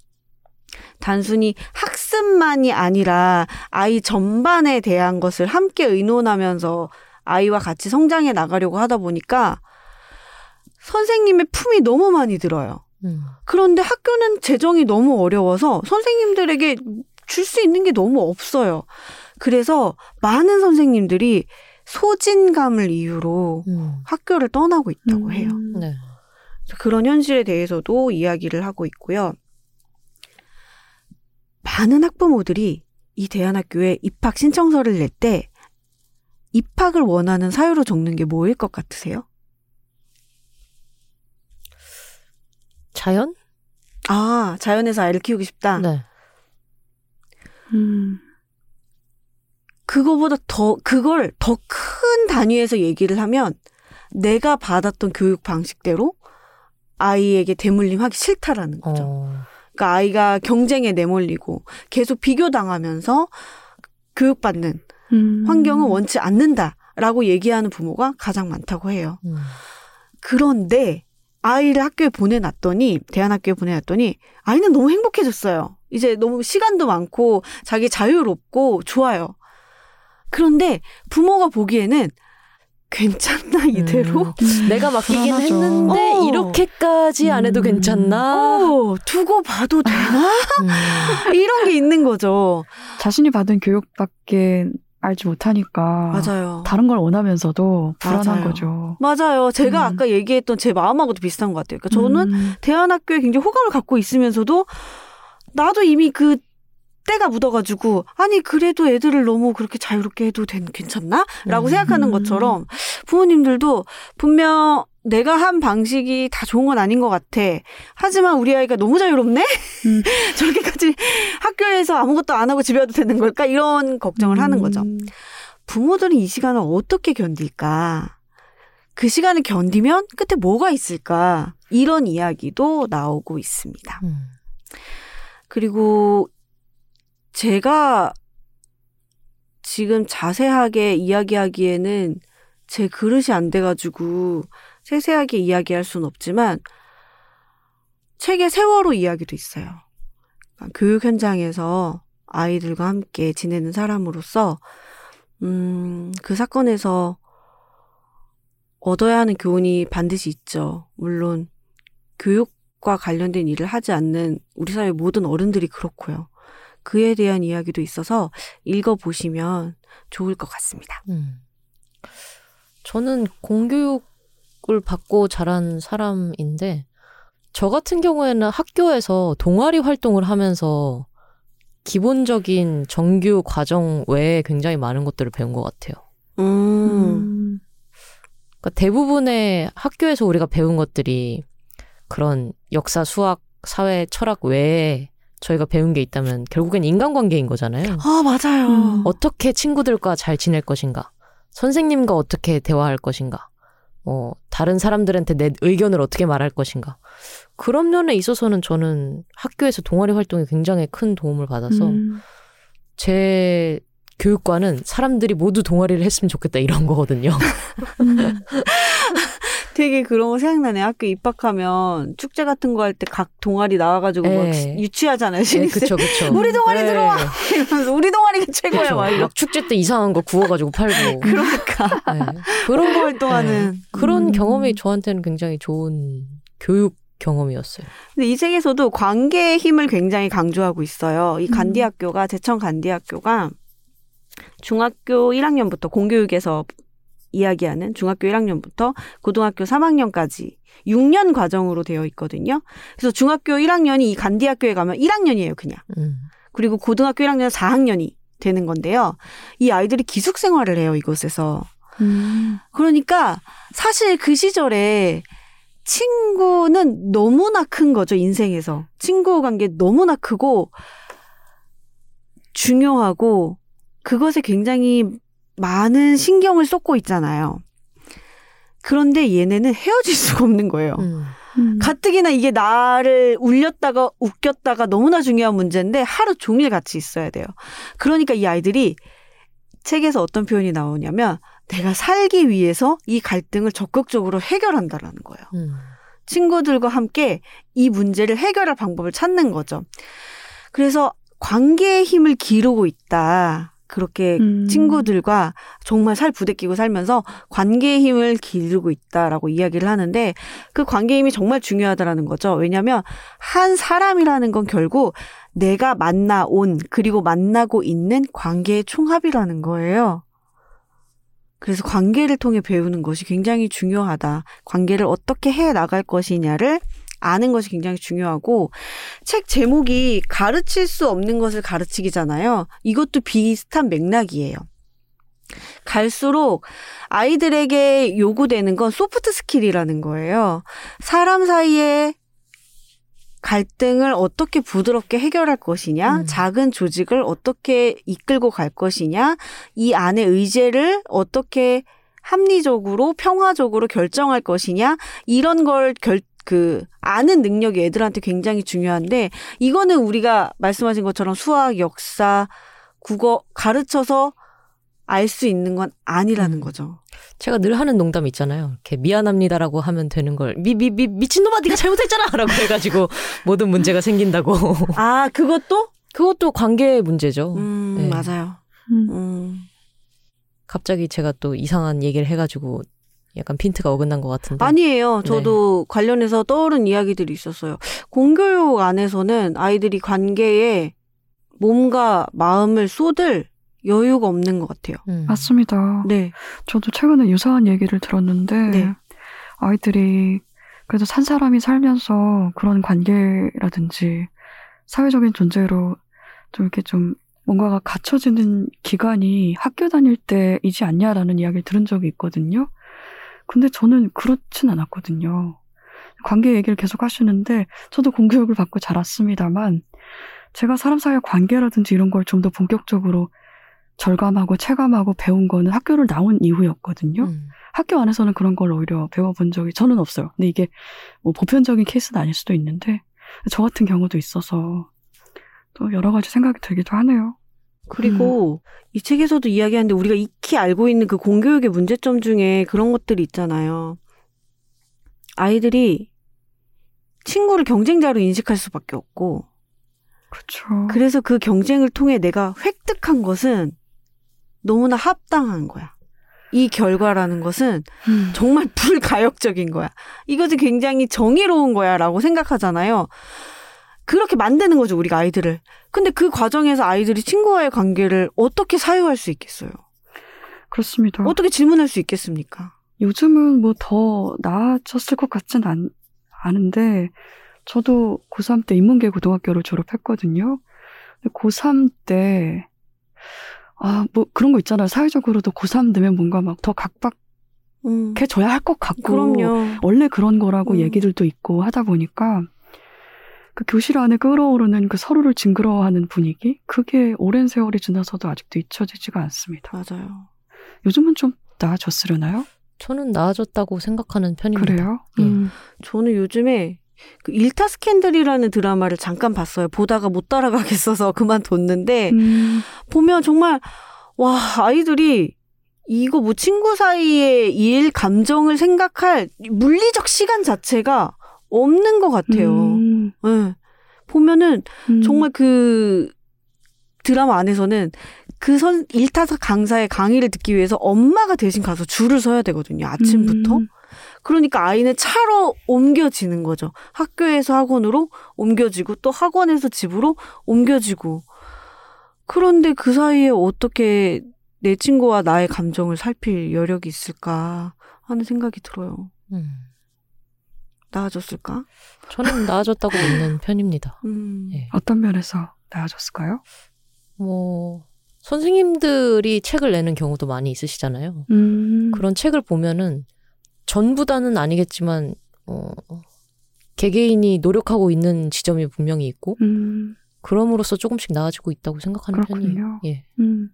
단순히 학습만이 아니라 아이 전반에 대한 것을 함께 의논하면서 아이와 같이 성장해 나가려고 하다 보니까 선생님의 품이 너무 많이 들어요. 음. 그런데 학교는 재정이 너무 어려워서 선생님들에게 줄 수 있는 게 너무 없어요. 그래서 많은 선생님들이 소진감을 이유로 음. 학교를 떠나고 있다고 음. 해요. 네. 그런 현실에 대해서도 이야기를 하고 있고요. 많은 학부모들이 이 대안학교에 입학 신청서를 낼 때 입학을 원하는 사유로 적는 게 뭐일 것 같으세요? 자연? 아, 자연에서 아이를 키우고 싶다. 네. 음. 그거보다 더, 그걸 더 큰 단위에서 얘기를 하면 내가 받았던 교육 방식대로 아이에게 대물림 하기 싫다라는 거죠. 어. 그러니까 아이가 경쟁에 내몰리고 계속 비교당하면서 교육받는 음. 환경은 원치 않는다라고 얘기하는 부모가 가장 많다고 해요. 음. 그런데 아이를 학교에 보내놨더니 대안학교에 보내놨더니 아이는 너무 행복해졌어요. 이제 너무 시간도 많고 자기 자유롭고 좋아요. 그런데 부모가 보기에는 괜찮나 이대로? 음. 음. 내가 맡기긴 불안하죠. 했는데 어. 이렇게까지 안 해도 음. 괜찮나? 어, 두고 봐도 되나? 음. 이런 게 있는 거죠. 자신이 받은 교육밖에 알지 못하니까 맞아요. 다른 걸 원하면서도 불안한 맞아요. 거죠. 맞아요. 제가 음. 아까 얘기했던 제 마음하고도 비슷한 것 같아요. 그러니까 저는 음. 대안학교에 굉장히 호감을 갖고 있으면서도 나도 이미 그 때가 묻어가지고 아니 그래도 애들을 너무 그렇게 자유롭게 해도 된 괜찮나? 라고 음. 생각하는 것처럼 부모님들도 분명 내가 한 방식이 다 좋은 건 아닌 것 같아. 하지만 우리 아이가 너무 자유롭네? 음. 저렇게까지 학교에서 아무것도 안 하고 집에 와도 되는 걸까? 이런 걱정을 하는 거죠. 음. 부모들은 이 시간을 어떻게 견딜까? 그 시간을 견디면 끝에 뭐가 있을까? 이런 이야기도 나오고 있습니다. 음. 그리고 제가 지금 자세하게 이야기하기에는 제 그릇이 안 돼가지고 세세하게 이야기할 수는 없지만 책의 세월호 이야기도 있어요. 그러니까 교육 현장에서 아이들과 함께 지내는 사람으로서 음, 그 사건에서 얻어야 하는 교훈이 반드시 있죠. 물론 교육과 관련된 일을 하지 않는 우리 사회 모든 어른들이 그렇고요. 그에 대한 이야기도 있어서 읽어보시면 좋을 것 같습니다. 음. 저는 공교육 을 받고 자란 사람인데 저 같은 경우에는 학교에서 동아리 활동을 하면서 기본적인 정규 과정 외에 굉장히 많은 것들을 배운 것 같아요. 음, 음. 그러니까 대부분의 학교에서 우리가 배운 것들이 그런 역사, 수학, 사회, 철학 외에 저희가 배운 게 있다면 결국엔 인간관계인 거잖아요. 아, 맞아요. 음. 어떻게 친구들과 잘 지낼 것인가? 선생님과 어떻게 대화할 것인가? 뭐 다른 사람들한테 내 의견을 어떻게 말할 것인가? 그런 면에 있어서는 저는 학교에서 동아리 활동에 굉장히 큰 도움을 받아서 음. 제 교육과는 사람들이 모두 동아리를 했으면 좋겠다 이런 거거든요. 음. 되게 그런 거 생각나네. 학교 입학하면 축제 같은 거 할 때 각 동아리 나와가지고 막 네. 유치하잖아요. 네, 신입생. 그쵸, 그쵸. 우리 동아리 네. 들어와! 이러면서 우리 동아리가 최고야. 막. 막 축제 때 이상한 거 구워가지고 팔고. 그러니까. 네. 그런 거 활동하는. 네. 그런 음. 경험이 저한테는 굉장히 좋은 교육 경험이었어요. 근데 이 책에서도 관계의 힘을 굉장히 강조하고 있어요. 이 음. 간디학교가, 제천 간디학교가 중학교 1학년부터 공교육에서 이야기하는 중학교 1학년부터 고등학교 3학년까지 6년 과정으로 되어 있거든요. 그래서 중학교 1학년이 이 간디학교에 가면 1학년이에요, 그냥. 음. 그리고 고등학교 1학년 4학년이 되는 건데요. 이 아이들이 기숙 생활을 해요, 이곳에서. 음. 그러니까 사실 그 시절에 친구는 너무나 큰 거죠, 인생에서. 친구 관계 너무나 크고 중요하고 그것에 굉장히 많은 신경을 쏟고 있잖아요. 그런데 얘네는 헤어질 수가 없는 거예요. 음. 음. 가뜩이나 이게 나를 울렸다가 웃겼다가 너무나 중요한 문제인데 하루 종일 같이 있어야 돼요. 그러니까 이 아이들이 책에서 어떤 표현이 나오냐면 내가 살기 위해서 이 갈등을 적극적으로 해결한다라는 거예요. 음. 친구들과 함께 이 문제를 해결할 방법을 찾는 거죠. 그래서 관계의 힘을 기르고 있다. 그렇게 음. 친구들과 정말 살 부대끼고 살면서 관계의 힘을 기르고 있다라고 이야기를 하는데 그 관계의 힘이 정말 중요하다라는 거죠. 왜냐하면 한 사람이라는 건 결국 내가 만나온 그리고 만나고 있는 관계의 총합이라는 거예요. 그래서 관계를 통해 배우는 것이 굉장히 중요하다. 관계를 어떻게 해 나갈 것이냐를 아는 것이 굉장히 중요하고 책 제목이 가르칠 수 없는 것을 가르치기잖아요. 이것도 비슷한 맥락이에요. 갈수록 아이들에게 요구되는 건 soft skill이라는 거예요. 사람 사이에 갈등을 어떻게 부드럽게 해결할 것이냐, 음. 작은 조직을 어떻게 이끌고 갈 것이냐, 이 안에 의제를 어떻게 합리적으로 평화적으로 결정할 것이냐, 이런 걸 결, 그, 아는 능력이 애들한테 굉장히 중요한데, 이거는 우리가 말씀하신 것처럼 수학, 역사, 국어 가르쳐서 알 수 있는 건 아니라는 음. 거죠. 제가 늘 하는 농담 있잖아요. 이렇게 미안합니다라고 하면 되는 걸 미 미 미 미친놈아 네가 잘못했잖아라고 해가지고 모든 문제가 생긴다고. 아, 그것도? 그것도 관계의 문제죠. 음, 네. 맞아요. 음. 음. 갑자기 제가 또 이상한 얘기를 해가지고 약간 핀트가 어긋난 것 같은데. 아니에요. 저도 관련해서 떠오른 이야기들이 있었어요. 공교육 안에서는 아이들이 관계에 몸과 마음을 쏟을 여유가 없는 것 같아요. 음. 맞습니다. 네. 저도 최근에 유사한 얘기를 들었는데 네. 아이들이 그래도 산 사람이 살면서 그런 관계라든지 사회적인 존재로 좀 이렇게 좀 뭔가가 갖춰지는 기간이 학교 다닐 때이지 않냐라는 이야기를 들은 적이 있거든요. 근데 저는 그렇진 않았거든요. 관계 얘기를 계속 하시는데 저도 공교육을 받고 자랐습니다만 제가 사람 사이의 관계라든지 이런 걸 좀 더 본격적으로 절감하고 체감하고 배운 거는 학교를 나온 이후였거든요. 음. 학교 안에서는 그런 걸 오히려 배워본 적이 저는 없어요. 근데 이게 뭐 보편적인 케이스는 아닐 수도 있는데 저 같은 경우도 있어서 또 여러 가지 생각이 들기도 하네요. 그리고 이 책에서도 이야기하는데 우리가 익히 알고 있는 그 공교육의 문제점 중에 그런 것들이 있잖아요. 아이들이 친구를 경쟁자로 인식할 수밖에 없고 그렇죠. 그래서 그 경쟁을 통해 내가 획득한 것은 너무나 합당한 거야. 이 결과라는 것은 음. 정말 불가역적인 거야. 이것은 굉장히 정의로운 거야 라고 생각하잖아요. 그렇게 만드는 거죠, 우리가 아이들을. 근데 그 과정에서 아이들이 친구와의 관계를 어떻게 사유할 수 있겠어요? 그렇습니다. 어떻게 질문할 수 있겠습니까? 요즘은 뭐 더 나아졌을 것 같진 않, 않은데 저도 고3 때 인문계 고등학교를 졸업했거든요. 근데 고3 때 아, 뭐 그런 거 있잖아요. 사회적으로도 고3 되면 뭔가 막 더 각박해져야 음. 할것 같고 그럼요. 원래 그런 거라고 음. 얘기들도 있고 하다 보니까 그 교실 안에 끓어오르는 그 서로를 징그러워하는 분위기 그게 오랜 세월이 지나서도 아직도 잊혀지지가 않습니다. 맞아요. 요즘은 좀 나아졌으려나요? 저는 나아졌다고 생각하는 편입니다. 그래요? 예. 음. 저는 요즘에 그 일타 스캔들이라는 드라마를 잠깐 봤어요. 보다가 못 따라가겠어서 그만뒀는데 음. 보면 정말 와 아이들이 이거 뭐 친구 사이의 일 감정을 생각할 물리적 시간 자체가 없는 것 같아요. 음. 예. 보면은 음. 정말 그 드라마 안에서는 그 선 일타 강사의 강의를 듣기 위해서 엄마가 대신 가서 줄을 서야 되거든요. 아침부터. 음. 그러니까 아이는 차로 옮겨지는 거죠. 학교에서 학원으로 옮겨지고 또 학원에서 집으로 옮겨지고. 그런데 그 사이에 어떻게 내 친구와 나의 감정을 살필 여력이 있을까 하는 생각이 들어요. 음. 나아졌을까? 저는 나아졌다고 믿는 편입니다. 음. 예. 어떤 면에서 나아졌을까요? 뭐 선생님들이 책을 내는 경우도 많이 있으시잖아요. 음. 그런 책을 보면은 전부 다는 아니겠지만 어, 개개인이 노력하고 있는 지점이 분명히 있고 음. 그럼으로써 조금씩 나아지고 있다고 생각하는 그렇군요. 편이에요. 예. 음.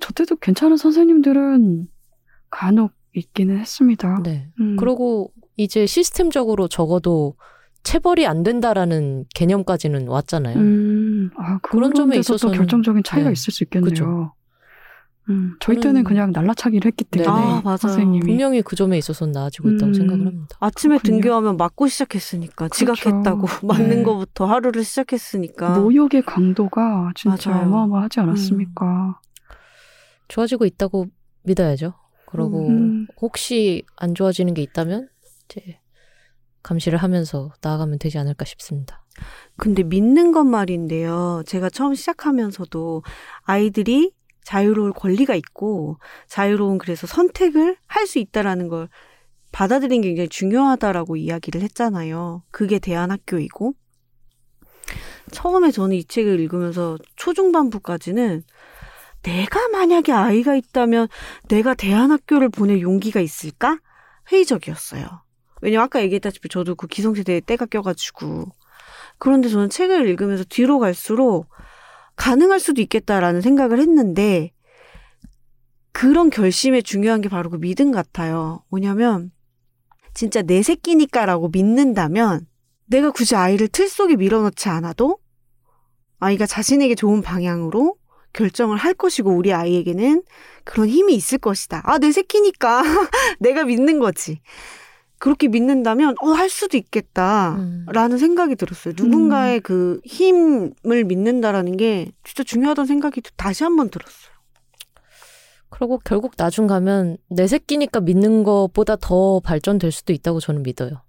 저 때도 괜찮은 선생님들은 간혹 있기는 했습니다. 네. 음. 그리고 이제 시스템적으로 적어도 체벌이 안 된다라는 개념까지는 왔잖아요. 음, 아, 그런 그런 점에 있어서는- 결정적인 차이가 네. 있을 수 있겠네요. 그죠. 음, 저희 때는 그냥 날라차기를 했기 네. 때문에 아, 맞아요. 선생님이 분명히 그 점에 있어서는 나아지고 있다고 음. 생각을 합니다. 아침에 그렇군요. 등교하면 맞고 시작했으니까 그렇죠. 지각했다고 맞는 네. 거부터 하루를 시작했으니까 모욕의 강도가 진짜 맞아요. 어마어마하지 않았습니까? 좋아지고 있다고 믿어야죠. 그러고 음. 혹시 안 좋아지는 게 있다면 이제 감시를 하면서 나아가면 되지 않을까 싶습니다. 근데 믿는 것 말인데요. 제가 처음 시작하면서도 아이들이 자유로울 권리가 있고 자유로운 그래서 선택을 할 수 있다라는 걸 받아들이는 게 굉장히 중요하다라고 이야기를 했잖아요. 그게 대안학교이고 처음에 저는 이 책을 읽으면서 초중반부까지는 내가 만약에 아이가 있다면 내가 대안학교를 보낼 용기가 있을까? 회의적이었어요. 왜냐면 아까 얘기했다시피 저도 그 기성세대에 때가 껴가지고 그런데 저는 책을 읽으면서 뒤로 갈수록 가능할 수도 있겠다라는 생각을 했는데 그런 결심에 중요한 게 바로 그 믿음 같아요. 뭐냐면 진짜 내 새끼니까라고 믿는다면 내가 굳이 아이를 틀 속에 밀어넣지 않아도 아이가 자신에게 좋은 방향으로 결정을 할 것이고 우리 아이에게는 그런 힘이 있을 것이다. 아, 내 새끼니까 내가 믿는 거지. 그렇게 믿는다면 어, 할 수도 있겠다. 음. 라는 생각이 들었어요. 누군가의 그 힘을 믿는다라는 게 진짜 중요하다는 생각이 다시 한번 들었어요. 그리고 결국 나중 가면 내 새끼니까 믿는 것보다 더 발전될 수도 있다고 저는 믿어요.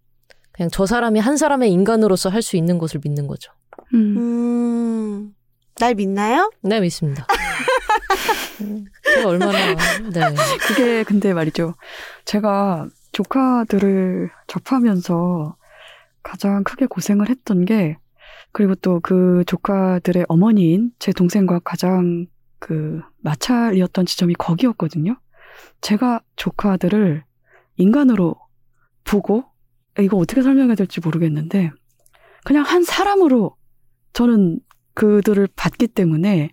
그냥 저 사람이 한 사람의 인간으로서 할 수 있는 것을 믿는 거죠. 음. 음, 날 믿나요? 네, 믿습니다. 음, 제가 얼마나, 네. 그게 근데 말이죠. 제가 조카들을 접하면서 가장 크게 고생을 했던 게 그리고 또 그 조카들의 어머니인 제 동생과 가장 그 마찰이었던 지점이 거기였거든요. 제가 조카들을 인간으로 보고 이거 어떻게 설명해야 될지 모르겠는데 그냥 한 사람으로 저는 그들을 봤기 때문에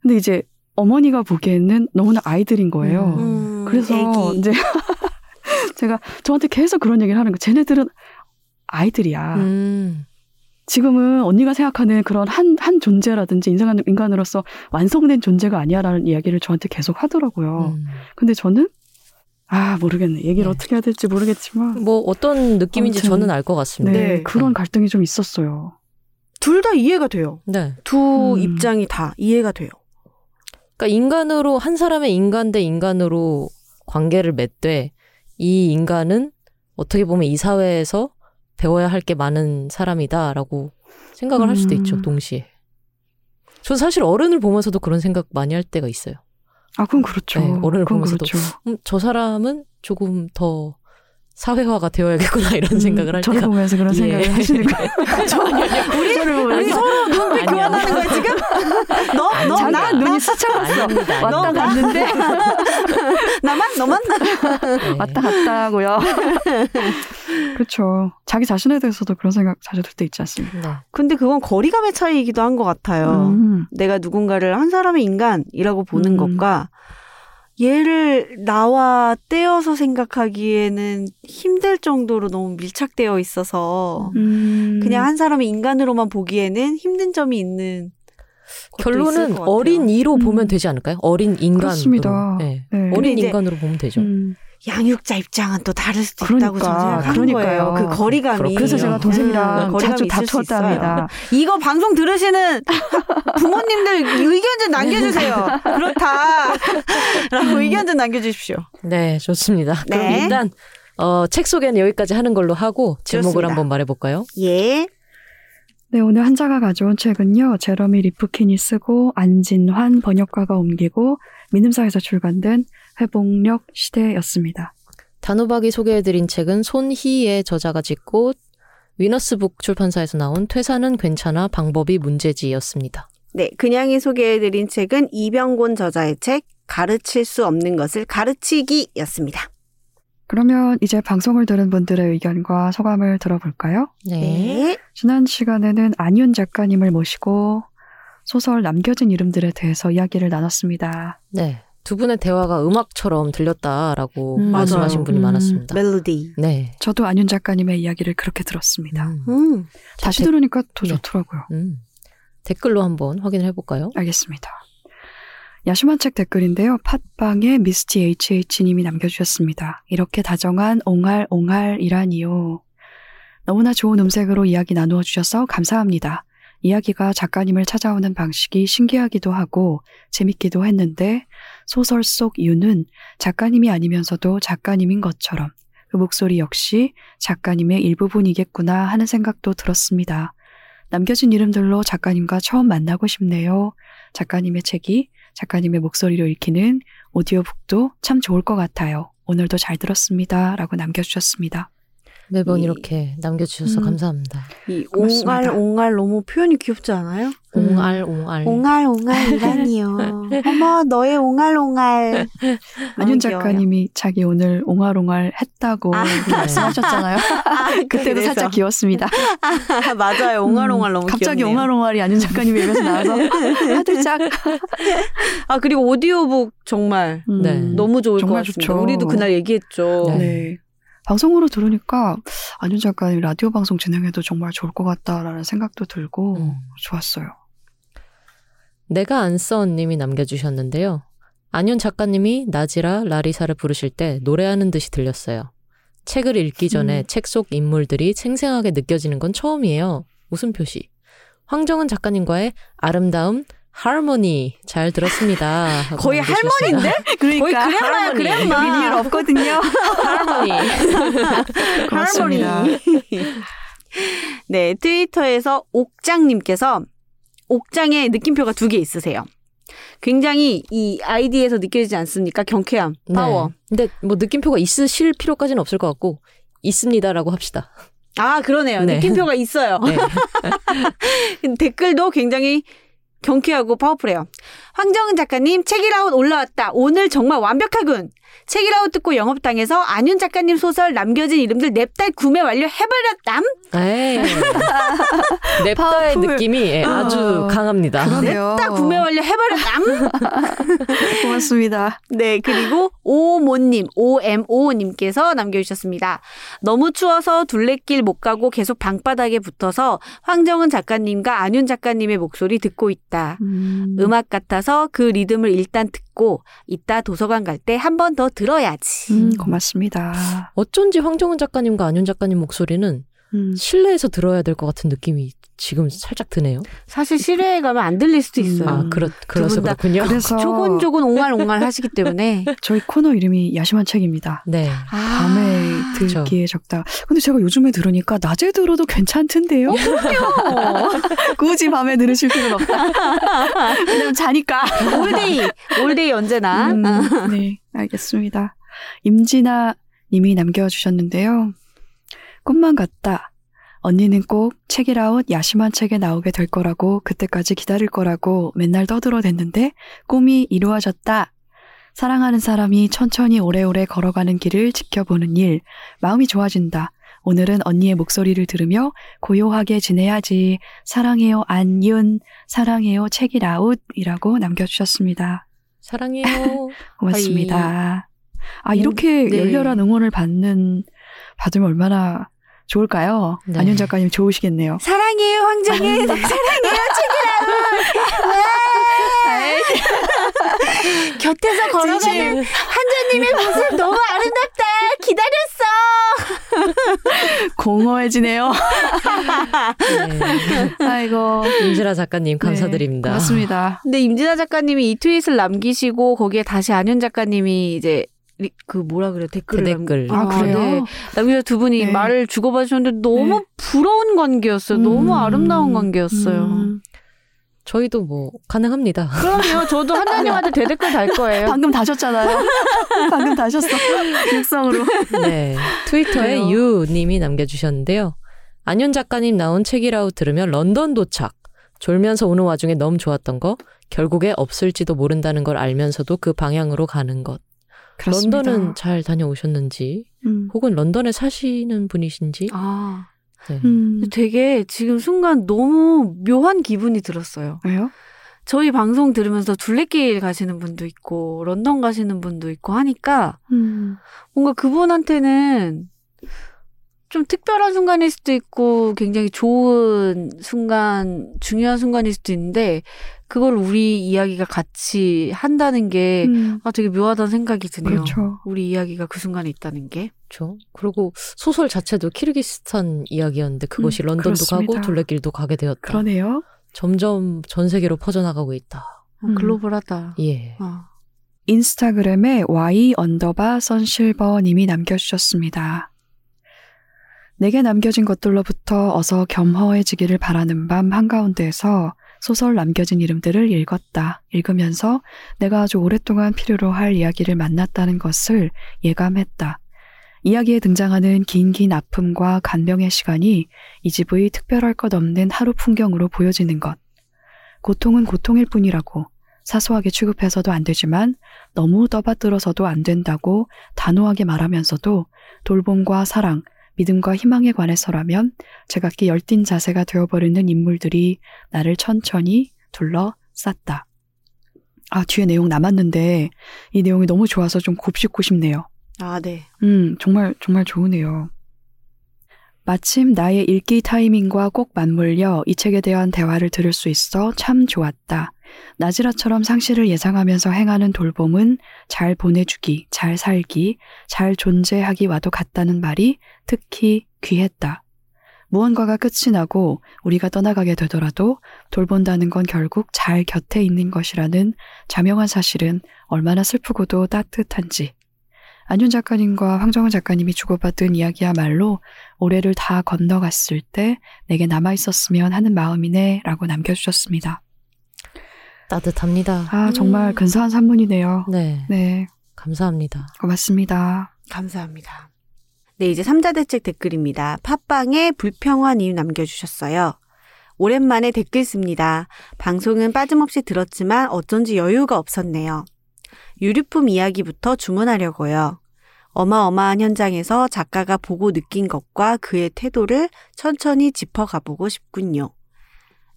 근데 이제 어머니가 보기에는 너무나 아이들인 거예요. 음, 그래서 애기. 이제 제가 저한테 계속 그런 얘기를 하는 거. 쟤네들은 아이들이야. 음, 지금은 언니가 생각하는 그런 한, 한 존재라든지 인간, 인간으로서 완성된 존재가 아니야라는 이야기를 저한테 계속 하더라고요. 음. 근데 저는, 아, 모르겠네. 얘기를 네. 어떻게 해야 될지 모르겠지만. 뭐 어떤 느낌인지 아무튼, 저는 알 것 같습니다. 네, 네. 그런 갈등이 좀 있었어요. 둘 다 이해가 돼요. 네. 두 음. 입장이 다 이해가 돼요. 그러니까 인간으로 한 사람의 인간 대 인간으로 관계를 맺되 이 인간은 어떻게 보면 이 사회에서 배워야 할 게 많은 사람이다라고 생각을 할 수도 음. 있죠 동시에. 전 사실 어른을 보면서도 그런 생각 많이 할 때가 있어요. 아, 그건 그렇죠. 네, 어른을 그건 보면서도. 그렇죠. 음, 저 사람은 조금 더 사회화가 되어야겠구나 이런 생각을 할 저를 때가 보면서 그런 예. 생각을 하시는 거예요. 우리 우리 서로 눈빛. 교환하는 거야 지금? 너, 너, 아닙니다. 나, 눈이 나, 스쳐갔어. 왔다. 갔는데, 나만, 너만? 네. 왔다 갔다 하고요. 그렇죠. 자기 자신에 대해서도 그런 생각 자주 들 때 있지 않습니까? 네. 근데 그건 거리감의 차이이기도 한 것 같아요. 음. 내가 누군가를 한 사람의 인간이라고 보는 음. 것과 얘를 나와 떼어서 생각하기에는 힘들 정도로 너무 밀착되어 있어서 음. 그냥 한 사람의 인간으로만 보기에는 힘든 점이 있는 결론은. 어린 이로 음. 보면 되지 않을까요? 어린 인간으로. 그렇습니다. 네. 네. 어린 인간으로 보면 되죠. 음. 양육자 입장은 또 다를 수도 그러니까, 있다고 저는 생각하는 그러니까요. 거예요. 그 거리감이. 그렇군요. 그래서 제가 음, 동생이랑 거리감이 자주. 합니다. 이거 방송 들으시는 부모님들 의견 좀 남겨주세요. 그렇다. 라고 의견 좀 남겨주십시오. 네, 좋습니다. 그럼 네. 일단 어, 책 소개는 여기까지 하는 걸로 하고 제목을 좋습니다. 한번 말해볼까요? 예. 네, 오늘 한자가 가져온 책은요. 제러미 리프킨이 쓰고 안진환 번역가가 옮기고 민음사에서 출간된 회복력 시대였습니다. 단호박이 소개해드린 책은 손희의 저자가 짓고 위너스북 출판사에서 나온 퇴사는 괜찮아 방법이 문제지였습니다. 네, 그냥이 소개해드린 책은 이병곤 저자의 책 가르칠 수 없는 것을 가르치기였습니다. 그러면 이제 방송을 들은 분들의 의견과 소감을 들어볼까요? 네. 지난 시간에는 안윤 작가님을 모시고 소설 남겨진 이름들에 대해서 이야기를 나눴습니다. 네. 두 분의 대화가 음악처럼 들렸다라고 음, 말씀하신 맞아요. 분이 음. 많았습니다. 멜로디. 네. 저도 안윤 작가님의 이야기를 그렇게 들었습니다. 음. 음. 다시 대- 들으니까 더 네. 좋더라고요. 음. 댓글로 한번 확인을 해볼까요? 알겠습니다. 야심한 책 댓글인데요. 팟빵에 미스티 HH님이 남겨주셨습니다. 이렇게 다정한 옹알 옹알이라니요. 너무나 좋은 음색으로 이야기 나누어 주셔서 감사합니다. 이야기가 작가님을 찾아오는 방식이 신기하기도 하고 재밌기도 했는데 소설 속 유는 작가님이 아니면서도 작가님인 것처럼 그 목소리 역시 작가님의 일부분이겠구나 하는 생각도 들었습니다. 남겨진 이름들로 작가님과 처음 만나고 싶네요. 작가님의 책이 작가님의 목소리로 읽히는 오디오북도 참 좋을 것 같아요. 오늘도 잘 들었습니다. 라고 남겨주셨습니다. 매번 이- 이렇게 남겨주셔서 음. 감사합니다. 이 고맙습니다. 옹알 옹알 너무 표현이 귀엽지 않아요? 음. 옹알 옹알. 옹알 옹알이라니요. 어머 너의 옹알 옹알. 안윤. 작가님이 자기 오늘 옹알 옹알 했다고 아. 말씀하셨잖아요. 그때도 그래서. 살짝 귀여웠습니다. 아, 맞아요. 옹알 옹알 음, 너무 갑자기 귀엽네요. 옹알 옹알이 안윤 작가님 입에서 나와서 화들짝. 아 그리고 오디오북 정말 음, 네. 너무 좋을 정말 것 같습니다. 좋죠. 우리도 그날 얘기했죠. 네. 네. 방송으로 들으니까 안윤 작가님 라디오 방송 진행해도 정말 좋을 것 같다라는 생각도 들고 음. 좋았어요. 내가 안써님이 남겨주셨는데요. 안윤 작가님이 나지라 라리사를 부르실 때 노래하는 듯이 들렸어요. 책을 읽기 전에 음. 책속 인물들이 생생하게 느껴지는 건 처음이에요. 웃음 표시. 황정은 작가님과의 아름다움 하모니 잘 들었습니다. 거의. 할머니인데? 그러니까 거의 그랜마야 할머니. 그랜마. 여긴 이유 없거든요. 하모니. 고맙습니다. 네, 트위터에서 옥장님께서 옥장에 느낌표가 두 개 있으세요. 굉장히 이 아이디에서 느껴지지 않습니까? 경쾌함, 파워. 네. 근데 뭐 느낌표가 있으실 필요까지는 없을 것 같고 있습니다라고 합시다. 아, 그러네요. 네. 느낌표가 있어요. 네. 댓글도 굉장히 경쾌하고 파워풀해요. 황정은 작가님, 책읽아웃 올라왔다. 오늘 정말 완벽하군. 책읽아웃 듣고 영업당해서 안윤 작가님 소설 남겨진 이름들 냅다 구매 완료 해버렸담. 에이. 냅다의 파워풀. 느낌이 예, 아주 어, 강합니다. 그러네요. 냅다 구매 완료 해버렸담. 고맙습니다. 네, 그리고 오모님, OMO님께서 남겨주셨습니다. 너무 추워서 둘레길 못 가고 계속 방바닥에 붙어서 황정은 작가님과 안윤 작가님의 목소리 듣고 있다. 음, 음악 같아서 그 리듬을 일단 듣고 이따 도서관 갈 때 한 번 더 들어야지. 음, 고맙습니다. 어쩐지 황정은 작가님과 안윤 작가님 목소리는 음, 실내에서 들어야 될 것 같은 느낌이 지금 살짝 드네요. 사실 실외에 가면 안 들릴 수도 있어요. 음. 아, 그렇, 그래서 그렇군요. 그래서 조곤조곤 옹알옹알 하시기 때문에. 저희 코너 이름이 야심한 책입니다. 네. 아, 밤에 듣기에 적다. 근데 제가 요즘에 들으니까 낮에 들어도 괜찮던데요? 굳이 밤에 들으실 필요는 없다. 왜냐면 자니까. all day, all day 언제나. 음, 아, 네, 알겠습니다. 임진아 님이 남겨주셨는데요. 꿈만 같다. 언니는 꼭 책읽아웃 야심한 책에 나오게 될 거라고 그때까지 기다릴 거라고 맨날 떠들어댔는데 꿈이 이루어졌다. 사랑하는 사람이 천천히 오래오래 걸어가는 길을 지켜보는 일. 마음이 좋아진다. 오늘은 언니의 목소리를 들으며 고요하게 지내야지. 사랑해요 안윤. 사랑해요 책이라웃이라고 남겨주셨습니다. 사랑해요. 고맙습니다. 아, 음, 이렇게 네. 열렬한 응원을 받는, 받으면 얼마나 좋을까요? 네. 안윤 작가님 좋으시겠네요. 사랑해요, 황정은. 사랑해요, 책이라웃. 곁에서 걸어가는 한자님의 모습 너무 아름답다. 기다렸어. 공허해지네요. 네. 아이고. 임지라 작가님 감사드립니다. 네, 고맙습니다. 근데 임진아 작가님이 이 트윗을 남기시고 거기에 다시 안현 작가님이 이제 리- 그 뭐라 그래 댓글을 대댓글. 남- 아, 그래요? 네. 남기서 두 분이 네. 말을 주고받으셨는데 너무 네. 부러운 관계였어요. 너무 음, 아름다운 관계였어요. 음. 저희도 뭐 가능합니다. 그럼요. 저도 한나님한테 대댓글 달 거예요. 방금 다셨잖아요. 방금 다셨어. 육성으로. 네. 트위터에 그래요. 유 님이 남겨 주셨는데요. 안윤 작가님 나온 책이라웃 들으면 런던 도착. 졸면서 오는 와중에 너무 좋았던 거. 결국에 없을지도 모른다는 걸 알면서도 그 방향으로 가는 것. 그렇습니다. 런던은 잘 다녀오셨는지, 음. 혹은 런던에 사시는 분이신지. 아, 네. 음. 되게 지금 순간 너무 묘한 기분이 들었어요. 왜요? 저희 방송 들으면서 둘레길 가시는 분도 있고 런던 가시는 분도 있고 하니까 음. 뭔가 그분한테는 좀 특별한 순간일 수도 있고 굉장히 좋은 순간, 중요한 순간일 수도 있는데 그걸 우리 이야기가 같이 한다는 게 음. 아, 되게 묘하다는 생각이 드네요. 그렇죠. 우리 이야기가 그 순간에 있다는 게. 그렇죠. 그리고 소설 자체도 키르기스탄 이야기였는데 그것이 음, 런던도 그렇습니다. 가고 둘레길도 가게 되었다. 그러네요. 점점 전 세계로 퍼져나가고 있다. 어, 음. 글로벌하다. 예. 어. 인스타그램에 y underbar 선실버 님이 남겨주셨습니다. 내게 남겨진 것들로부터 어서 겸허해지기를 바라는 밤 한가운데에서 소설 남겨진 이름들을 읽었다. 읽으면서 내가 아주 오랫동안 필요로 할 이야기를 만났다는 것을 예감했다. 이야기에 등장하는 긴긴 아픔과 간병의 시간이 이 집의 특별할 것 없는 하루 풍경으로 보여지는 것. 고통은 고통일 뿐이라고 사소하게 취급해서도 안 되지만 너무 떠받들어서도 안 된다고 단호하게 말하면서도 돌봄과 사랑, 믿음과 희망에 관해서라면 제각기 열띤 자세가 되어버리는 인물들이 나를 천천히 둘러쌌다. 아, 뒤에 내용 남았는데 이 내용이 너무 좋아서 좀 곱씹고 싶네요. 아, 네. 음, 정말, 정말 좋으네요. 마침 나의 읽기 타이밍과 꼭 맞물려 이 책에 대한 대화를 들을 수 있어 참 좋았다. 나지라처럼 상실을 예상하면서 행하는 돌봄은 잘 보내주기, 잘 살기, 잘 존재하기와도 같다는 말이 특히 귀했다. 무언가가 끝이 나고 우리가 떠나가게 되더라도 돌본다는 건 결국 잘 곁에 있는 것이라는 자명한 사실은 얼마나 슬프고도 따뜻한지. 안윤 작가님과 황정은 작가님이 주고받은 이야기야말로 올해를 다 건너갔을 때 내게 남아있었으면 하는 마음이네 라고 남겨주셨습니다. 따뜻합니다. 아, 정말 음. 근사한 산문이네요. 네. 네, 감사합니다. 고맙습니다. 감사합니다. 네, 이제 삼자 대책 댓글입니다. 팟빵에 불평화님 남겨주셨어요. 오랜만에 댓글 씁니다. 방송은 빠짐없이 들었지만 어쩐지 여유가 없었네요. 유류품 이야기부터 주문하려고요. 어마어마한 현장에서 작가가 보고 느낀 것과 그의 태도를 천천히 짚어가보고 싶군요.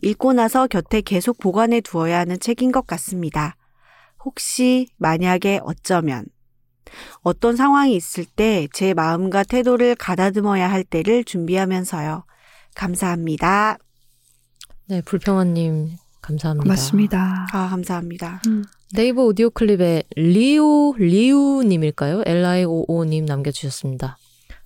읽고 나서 곁에 계속 보관해 두어야 하는 책인 것 같습니다. 혹시 만약에 어쩌면 어떤 상황이 있을 때 제 마음과 태도를 가다듬어야 할 때를 준비하면서요. 감사합니다. 네, 불평화님 감사합니다. 고맙습니다. 아, 감사합니다. 음, 네이버 오디오 클립에 리오 리우님일까요? L-I-O-O님 남겨주셨습니다.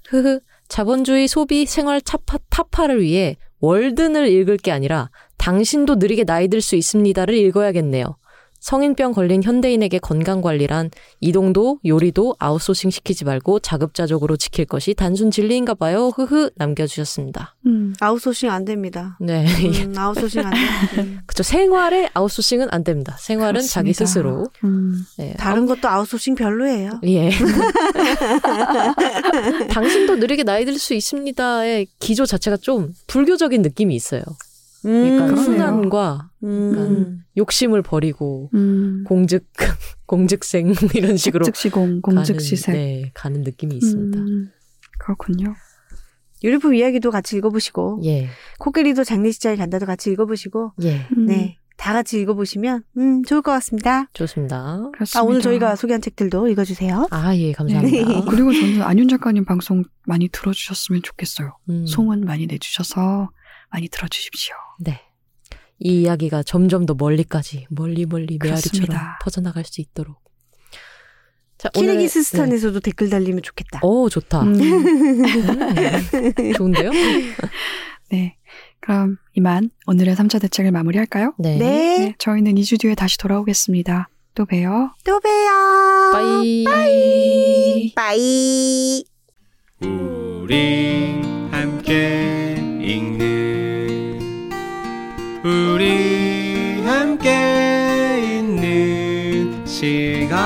흐흐. 자본주의 소비 생활 타파, 타파를 위해 월든을 읽을 게 아니라 당신도 느리게 나이 들 수 있습니다를 읽어야겠네요. 성인병 걸린 현대인에게 건강관리란 이동도 요리도 아웃소싱 시키지 말고 자급자족으로 지킬 것이 단순 진리인가 봐요. 흐흐 남겨주셨습니다. 음, 아웃소싱 안 됩니다. 네. 음, 아웃소싱 안 돼요. 음. 그쵸. 생활에 아웃소싱은 안 됩니다. 생활은 자기 그렇습니다. 스스로. 음, 네. 다른 것도 아웃소싱 별로예요. 예. 당신도 느리게 나이 들 수 있습니다의 기조 자체가 좀 불교적인 느낌이 있어요. 그러니까 그러네 음. 욕심을 버리고 음. 공즉 공즉색 이런 식으로 즉시공, 공즉시색. 가는, 네, 가는 느낌이 있습니다. 음, 그렇군요. 유리품 이야기도 같이 읽어보시고 예, 코끼리도 장례식장에 간다도 같이 읽어보시고 예, 음, 네. 다 같이 읽어보시면 음, 좋을 것 같습니다. 좋습니다. 그렇습니다. 아, 오늘 저희가 소개한 책들도 읽어주세요. 아, 예, 감사합니다. 그리고 저는 안윤 작가님 방송 많이 들어주셨으면 좋겠어요. 음, 소문 많이 내주셔서 많이 들어주십시오. 네. 이 이야기가 점점 더 멀리까지 멀리 멀리 메아리처럼. 퍼져나갈 수 있도록. 자, 키르기스스탄에서도 댓글 달리면 좋겠다. 네. 오, 좋다. 음, 음, 좋은데요? 네. 그럼 이만 오늘의 3차 대책을 마무리할까요? 네. 네. 저희는 2주 뒤에 다시 돌아오겠습니다. 또 봬요. 또 봬요. 빠이. 빠이. 우리 함께 읽는 함께 있는 시간.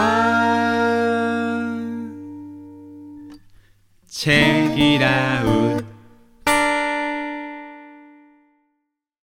책이라